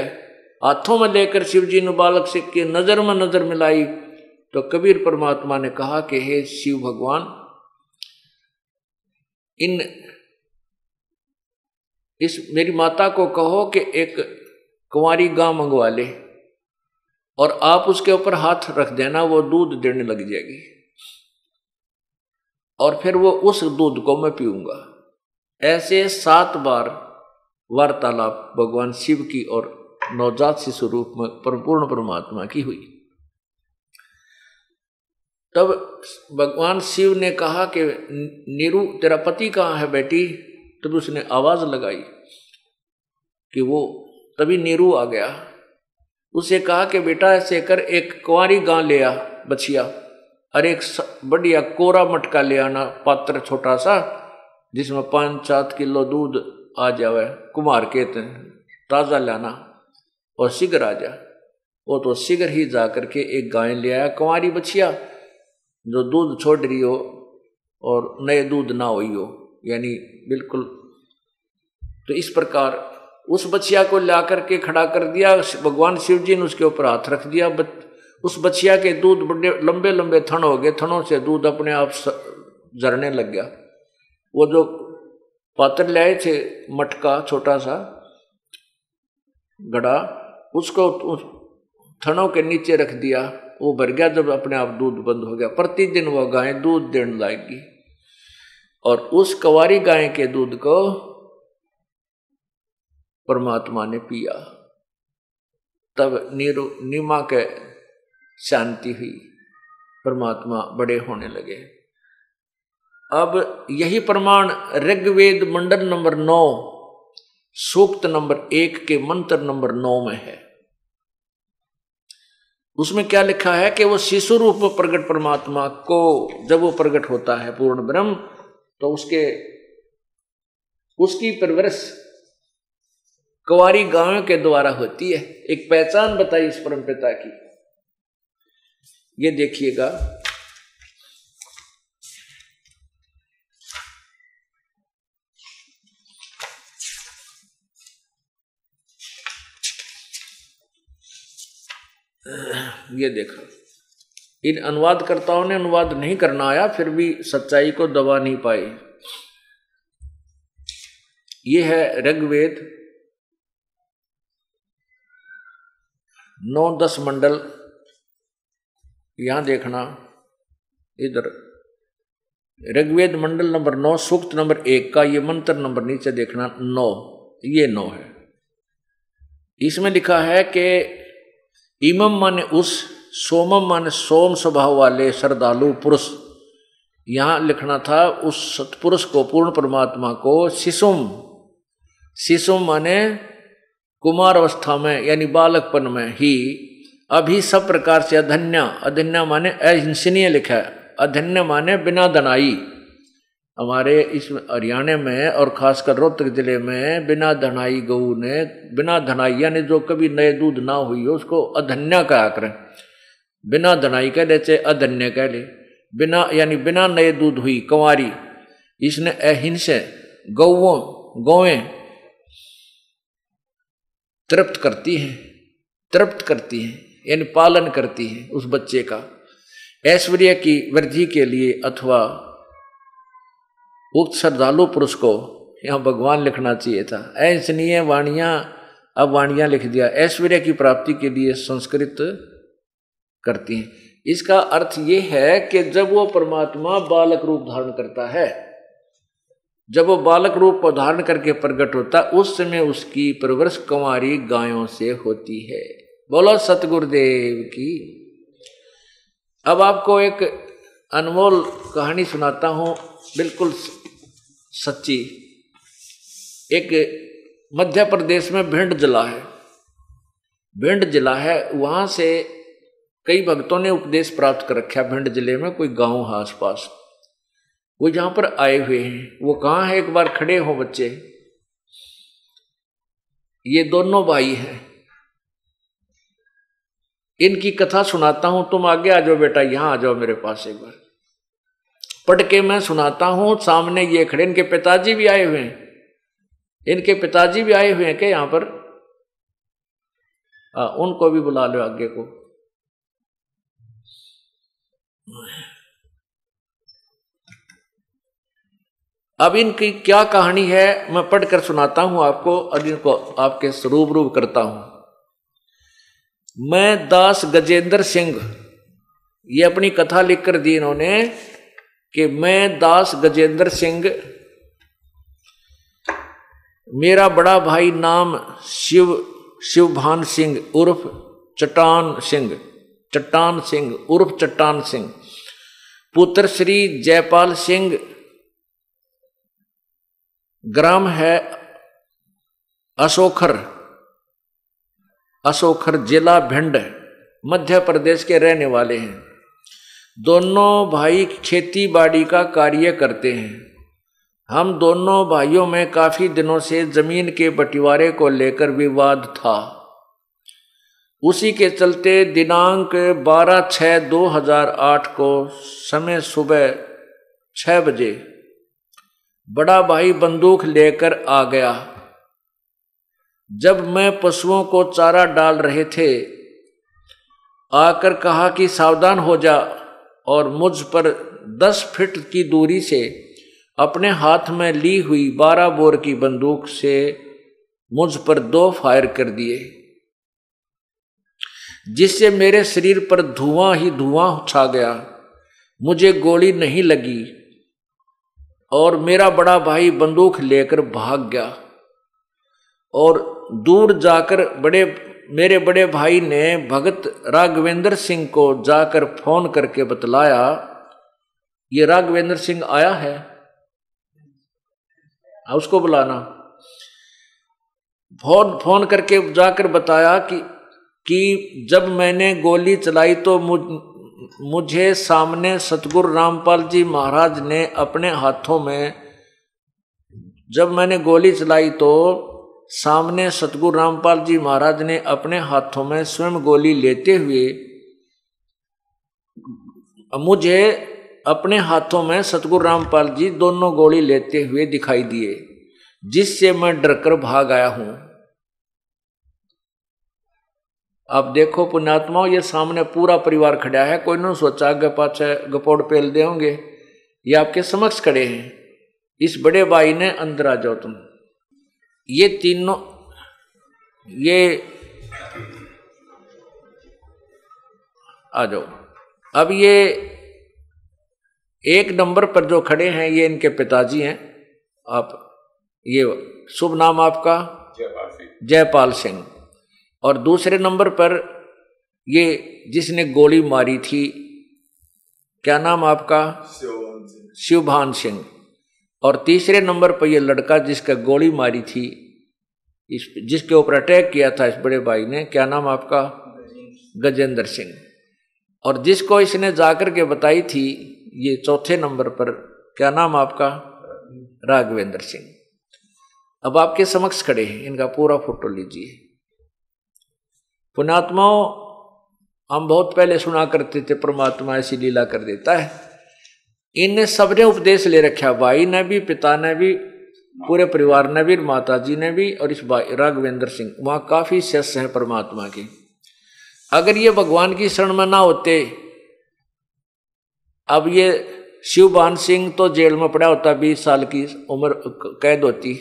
हाथों में लेकर शिव जी ने बालक से की नज़र में नज़र मिलाई तो कबीर परमात्मा ने कहा कि हे शिव भगवान, इन, इस मेरी माता को कहो कि एक कुंवारी गां मंगवा ले, और आप उसके ऊपर हाथ रख देना, वो दूध देने लग जाएगी। और फिर वो उस दूध को मैं पीऊँगा। ऐसे सात बार वार्तालाप भगवान शिव की और नवजात शिशु रूप में परिपूर्ण परमात्मा की हुई। तब भगवान शिव ने कहा कि, नीरू, तेरा पति कहाँ है बेटी? तब उसने आवाज़ लगाई कि वो, तभी नीरू आ गया। उसे कहा कि, बेटा, ऐसे कर, एक कुंवारी गां ले आ, बछिया। और एक बढ़िया कोरा मटका ले आना, पात्र छोटा सा, जिसमें पाँच सात किलो दूध आ जावे, कुमार के ताज़ा लाना और शिगर आ जा। वो तो शिगर ही जा करके एक गाय ले आया, कुंवारी बछिया, जो दूध छोड़ रही हो, और नए दूध ना हुई हो, यानी बिल्कुल तो इस प्रकार उस बछिया को ला करके खड़ा कर दिया, भगवान शिव जी ने उसके ऊपर हाथ रख दिया उस बछिया के दूध बड़े लंबे लंबे थन हो गए। थनों से दूध अपने आप झरने लग गया। वो जो पात्र लाए थे, मटका छोटा सा, गड़ा, उसको उस थनों के नीचे रख दिया। वो भर गया जब अपने आप दूध बंद हो गया। प्रतिदिन वह गाय दूध देने लाएगी। और उस कवारी गाय के दूध को परमात्मा ने पिया। तब नीरू, नीमा के शांति हुई, परमात्मा बड़े होने लगे। अब यही प्रमाण ऋग्वेद मंडल नंबर नौ, सूक्त नंबर एक के मंत्र नंबर नौ में है। उसमें क्या लिखा है कि वो शिशु रूप में प्रकट परमात्मा को, जब वो प्रकट होता है पूर्ण ब्रह्म तो उसके, उसकी परवरिश कुंवारी गाँव के द्वारा होती है। एक पहचान बताई इस परम पिता की। ये देखिएगा। ये देखा। इन अनुवादकर्ताओं ने अनुवाद नहीं करना आया, फिर भी सच्चाई को दबा नहीं पाए। ये है ऋग्वेद नौ दस मंडल। यहाँ देखना, इधर, ऋग्वेद मंडल नंबर नौ, सूक्त नंबर एक का ये मंत्र नंबर नीचे देखना, नौ, ये नौ है। इसमें लिखा है कि इमम माने उस सोमम माने सोम स्वभाव वाले श्रद्धालु पुरुष। यहाँ लिखना था, उस सतपुरुष को, पूर्ण परमात्मा को शिशुम शिशुम माने कुमार अवस्था में, यानी बालकपन में ही अभी सब प्रकार से अधन्या अधन्या माने अहिंसनीय लिखा है। अधन्य माने बिना दनाई हमारे इस हरियाणा में और खासकर रोहतक ज़िले में बिना धनाई गऊ ने, बिना धनाई, यानी जो कभी नए दूध ना हुई हो, उसको अधन्या कहा करें। बिना धनाई कह ले चाहे अधन्य कह ले। बिना, यानी बिना नए दूध हुई, कंवारी। इसने अहिंस गौओं गौएँ तृप्त करती हैं, तृप्त करती हैं। यानी पालन करती हैं उस बच्चे का। ऐश्वर्य की वृद्धि के लिए अथवा उक्त श्रद्धालु पुरुष को यहाँ भगवान लिखना चाहिए था। ऐसनीय वाणियाँ, अब वाणियाँ लिख दिया। ऐश्वर्य की प्राप्ति के लिए संस्कृत करती हैं। इसका अर्थ ये है कि जब वो परमात्मा बालक रूप धारण करता है, जब वो बालक रूप धारण करके प्रकट होता उस समय उसकी परवरिश कुंवारी गायों से होती है। बोलो सतगुरुदेव की। अब आपको एक अनमोल कहानी सुनाता हूँ, बिल्कुल सच्ची। एक मध्य प्रदेश में भिंड जिला है। भिंड जिला है, वहाँ से कई भक्तों ने उपदेश प्राप्त कर रखा भिंड ज़िले में कोई गाँव है आसपास। वो जहाँ पर आए हुए हैं, वो कहाँ है? एक बार खड़े हो बच्चे। ये दोनों भाई हैं। इनकी कथा सुनाता हूँ तुम आगे आ जाओ बेटा यहाँ आ जाओ मेरे पास एक बार। पढ़ के मैं सुनाता हूँ सामने ये खड़े इनके पिताजी भी आए हुए हैं। इनके पिताजी भी आए हुए हैं क्या यहाँ पर? आ, उनको भी बुला लो आगे को। अब इनकी क्या कहानी है मैं पढ़कर सुनाता हूँ आपको और इनको आपके स्वरूप रूप करता हूँ। मैं दास गजेंद्र सिंह। ये अपनी कथा लिखकर दी इन्होंने कि मैं दास गजेंद्र सिंह। मेरा बड़ा भाई नाम शिव, शिवभान सिंह उर्फ़ चट्टान सिंह चट्टान सिंह उर्फ़ चट्टान सिंह। पुत्र श्री जयपाल सिंह। ग्राम है अशोखर। अशोखर जिला भिंड मध्य प्रदेश के रहने वाले हैं। दोनों भाई खेती बाड़ी का कार्य करते हैं। हम दोनों भाइयों में काफ़ी दिनों से ज़मीन के बंटवारे को लेकर विवाद था। उसी के चलते दिनांक 12 छः 2008 को समय सुबह छः बजे बड़ा भाई बंदूक लेकर आ गया। जब मैं पशुओं को चारा डाल रहे थे, आकर कहा कि सावधान हो जा और मुझ पर दस फिट की दूरी से अपने हाथ में ली हुई बारह बोर की बंदूक से मुझ पर दो फायर कर दिए, जिससे मेरे शरीर पर धुआँ ही धुआँ छा गया। मुझे गोली नहीं लगी और मेरा बड़ा भाई बंदूक लेकर भाग गया और दूर जाकर बड़े, मेरे बड़े भाई ने भगत राघवेंद्र सिंह को जाकर फ़ोन करके बतलाया, ये राघवेंद्र सिंह आया है? उसको बुलाना। फ़ोन फ़ोन करके जाकर बताया कि कि जब मैंने गोली चलाई तो मुझ, मुझे सामने सतगुरु रामपाल जी महाराज ने अपने हाथों में, जब मैंने गोली चलाई तो सामने सतगुरु रामपाल जी महाराज ने अपने हाथों में स्वयं गोली लेते हुए मुझे अपने हाथों में सतगुरु रामपाल जी दोनों गोली लेते हुए दिखाई दिए, जिससे मैं डरकर भाग आया हूँ। अब देखो पुण्यात्माओं, ये सामने पूरा परिवार खड़ा है, कोई ना सोचा आगे पाछे गपोड़ पेल दे होंगे। ये आपके समक्ष खड़े हैं। इस बड़े भाई ने अंदर आ जाओ तुम। ये तीनों ये आ जाओ। अब ये एक नंबर पर जो खड़े हैं ये इनके पिताजी हैं। आप ये शुभ नाम आपका? जयपाल सिंह। और दूसरे नंबर पर ये जिसने गोली मारी थी क्या नाम आपका? शिवभान सिंह। और तीसरे नंबर पर यह लड़का जिसका गोली मारी थी, इस, जिसके ऊपर अटैक किया था इस बड़े भाई ने, क्या नाम आपका? गजेंद्र सिंह। और जिसको इसने जाकर के बताई थी, ये चौथे नंबर पर, क्या नाम आपका? राघवेंद्र सिंह। अब आपके समक्ष खड़े हैं, इनका पूरा फ़ोटो लीजिए। पुणात्माओं हम बहुत पहले सुना करते थे, परमात्मा ऐसी लीला कर देता है। इन सबने उपदेश ले रखा भाई ने भी, पिता ने भी, पूरे परिवार ने भी माता जी ने भी और इस भाई राघवेंद्र सिंह, वहाँ काफ़ी शिष्य हैं परमात्मा के। अगर ये भगवान की शरण में ना होते, अब ये शिवबान सिंह तो जेल में पड़ा होता, बीस साल की उम्र कैद होती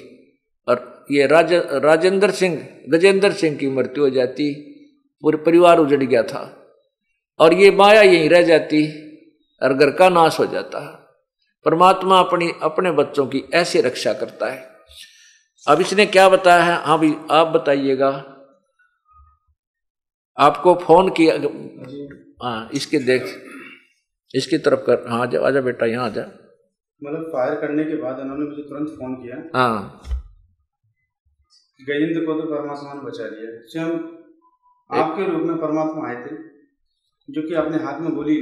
और ये राज, राजेंद्र सिंह, गजेंद्र सिंह की मृत्यु हो जाती, पूरे परिवार उजड़ गया था और ये माया यहीं रह जाती। और घर का नाश हो जाता है। परमात्मा अपनी अपने बच्चों की ऐसे रक्षा करता है। अब इसने क्या बताया है? हाँ भी आप बताइएगा। आपको फ़ोन किया हाँ इसके देख इसकी तरफ़ कर हाँ जा आजा बेटा यहाँ आ जा।
मतलब फायर करने के बाद उन्होंने मुझे तुरंत फ़ोन किया।
हाँ।
गजेंद्र को तो परमात्मा ने बचा लिया। स्वयं आपके रूप में परमात्मा आए थे जो कि अपने हाथ में गोली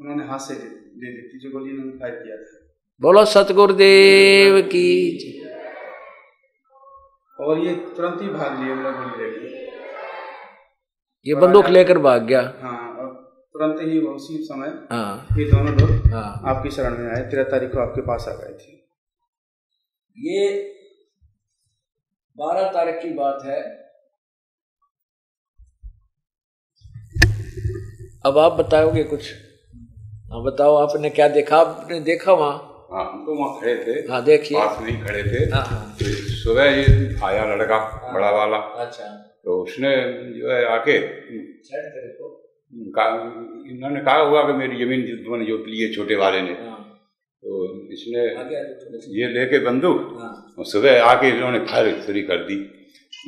उन्होंने हाथ से दे दी थी जो गोली उन्होंने फायर किया था।
बोलो सतगुरुदेव की
और ये तुरंत ही भाग लिए मेरा गोली लेके।
ये बंदूक लेकर भाग गया।
हाँ और तुरंत ही वो उसी समय
हाँ।
ये दोनों लोग
हाँ।
आपकी शरण में आए। तेरह तारीख को आपके पास आ गए थे।
ये बारह तारीख की बात है। अब आप बताओगे कुछ? हाँ बताओ आपने क्या देखा? आपने देखा वहाँ?
हाँ हम तो वहाँ खड़े थे।
हाँ देखिए।
पास में ही खड़े थे।
हाँ हाँ।
तो सुबह ये आया लड़का बड़ा वाला।
अच्छा।
तो उसने जो है आके कहा- इन्होंने कहा हुआ कि मेरी ज़मीन तुमने जोत ली है छोटे वाले ने।
हाँ।
तो इसने। ये लेके बंदूक
हाँ।
और सुबह आके इन्होंने फायर शुरू कर दी।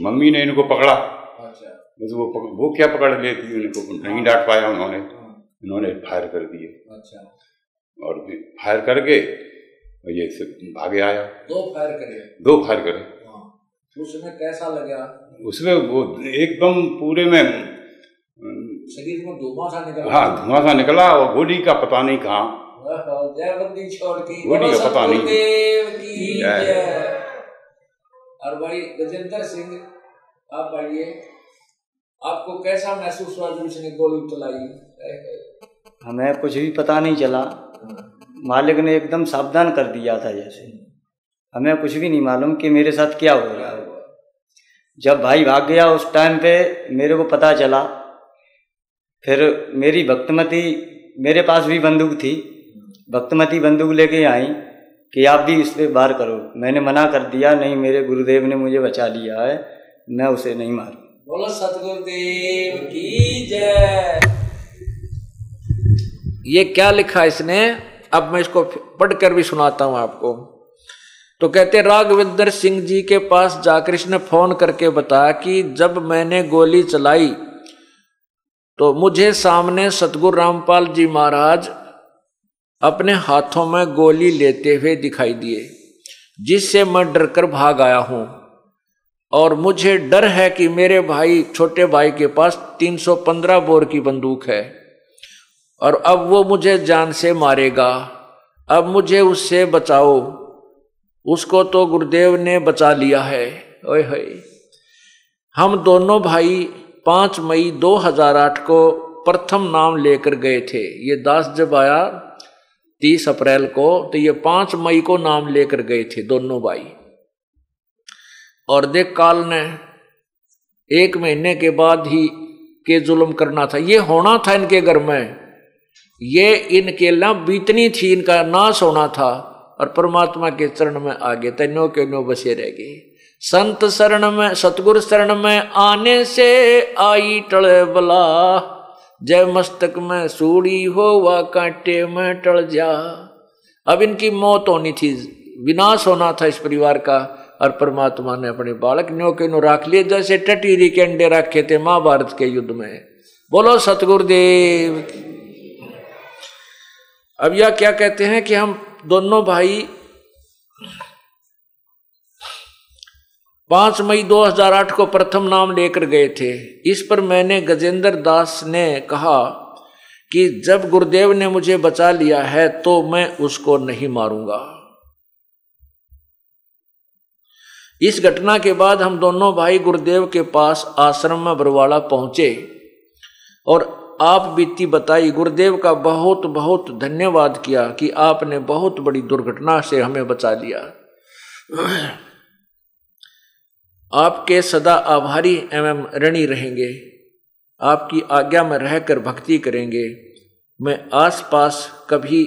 मम्मी ने इनको पकड़ा।
अच्छा।
बस वो वो क्या पकड़ लेती उनको नहीं डांट पाया उन्होंने।
हाँ
इन्होंने फायर कर दिए।
अच्छा।
और फायर करके ये सब भागे आया।
दो फायर करे।
दो फायर करे।
हाँ। उसमें कैसा लगा?
उसमें वो एकदम पूरे में
शरीर में धुआँ सा निकला।
हाँ धुआँ सा निकला और गोली का पता नहीं कहाँ।
वाह, छोड़ की
गोली का पता नहीं।
और भाई गजेंद्र सिंह आप आइए। आपको कैसा महसूस हुआ जब इसने गोली चलाई?
हमें कुछ भी पता नहीं चला। मालिक ने एकदम सावधान कर दिया था जैसे। हमें कुछ भी नहीं मालूम कि मेरे साथ क्या हो रहा है। जब भाई भाग गया उस टाइम पे मेरे को पता चला। फिर मेरी भक्तमती मेरे पास भी बंदूक थी। भक्तमती बंदूक लेके आई कि आप भी इस पर वार करो। मैंने मना कर दिया, नहीं, मेरे गुरुदेव ने मुझे बचा लिया है। मैं उसे नहीं मारूं।
बोलो सतगुरुदेव की जय। ये क्या लिखा इसने? अब मैं इसको पढ़कर भी सुनाता हूँ आपको। तो कहते, राघविंदर सिंह जी के पास जाकर इसने फ़ोन करके बताया कि जब मैंने गोली चलाई तो मुझे सामने सतगुरु रामपाल जी महाराज अपने हाथों में गोली लेते हुए दिखाई दिए, जिससे मैं डरकर भाग आया हूँ। और मुझे डर है कि मेरे भाई, छोटे भाई के पास 315 बोर की बंदूक है। और अब वो मुझे जान से मारेगा। अब मुझे उससे बचाओ। उसको तो गुरुदेव ने बचा लिया है। ओए होए। हम दोनों भाई पाँच मई 2008 को प्रथम नाम लेकर गए थे। ये दास जब आया तीस अप्रैल को तो ये पाँच मई को नाम लेकर गए थे दोनों भाई। और देख काल ने एक महीने के बाद ही के जुल्म करना था। ये होना था इनके घर में। ये इनके ला बीतनी थी, इनका नाश होना था, और परमात्मा के चरण में आगे तन्यो के नो बसे रह गए। संत शरण में, सतगुरु शरण में आने से आई टल बला। जय मस्तक में सूड़ी हो व कांटे में टल जा। अब इनकी मौत होनी थी, विनाश होना था इस परिवार का, और परमात्मा ने अपने बालक न्यो के नो राख लिए, जैसे टटीरी के अंडे रखे थे महाभारत के युद्ध में। बोलो सतगुरुदेव। की। अब यह क्या कहते हैं कि हम दोनों भाई पाँच मई 2008 को प्रथम नाम लेकर गए थे। इस पर मैंने गजेंद्र दास ने कहा कि जब गुरुदेव ने मुझे बचा लिया है तो मैं उसको नहीं मारूँगा। इस घटना के बाद हम दोनों भाई गुरुदेव के पास आश्रम में बरवाड़ा पहुँचे और आप बीती बताई, गुरुदेव का बहुत बहुत धन्यवाद किया कि आपने बहुत बड़ी दुर्घटना से हमें बचा लिया। आपके सदा आभारी एवं ऋणी रहेंगे। आपकी आज्ञा में रहकर भक्ति करेंगे। मैं आसपास कभी,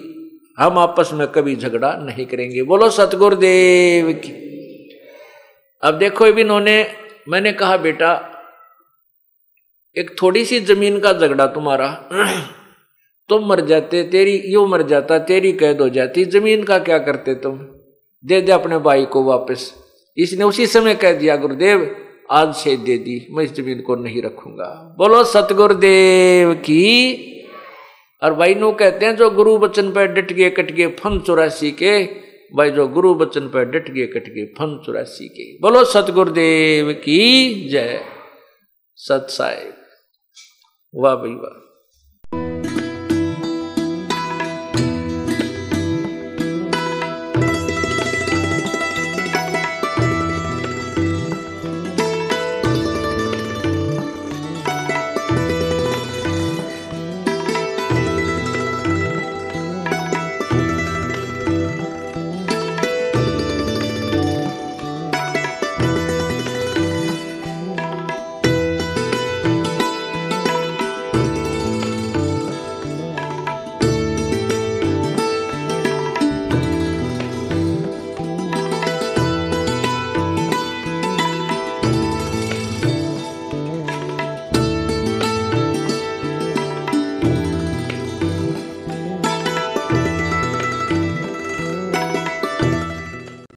हम आपस में कभी झगड़ा नहीं करेंगे। बोलो, सतगुरुदेव की। अब देखो इन्होंने, मैंने कहा, बेटा एक थोड़ी सी ज़मीन का झगड़ा तुम्हारा। तुम मर जाते, तेरी यो मर जाता, तेरी कैद हो जाती, ज़मीन का क्या करते तुम? दे दे अपने भाई को वापस। इसने उसी समय कह दिया, गुरुदेव, आज से दे दी, मैं इस ज़मीन को नहीं रखूँगा। बोलो, सतगुरुदेव की। और भाई नो कहते हैं, जो गुरु बचन पर डट गए कट गए फन चौरासी के। भाई, जो गुरु बचन पर डट गए कट गए फन चौरासी के। बोलो, सतगुरुदेव की जय। सत साहेब। वाह भाई वाह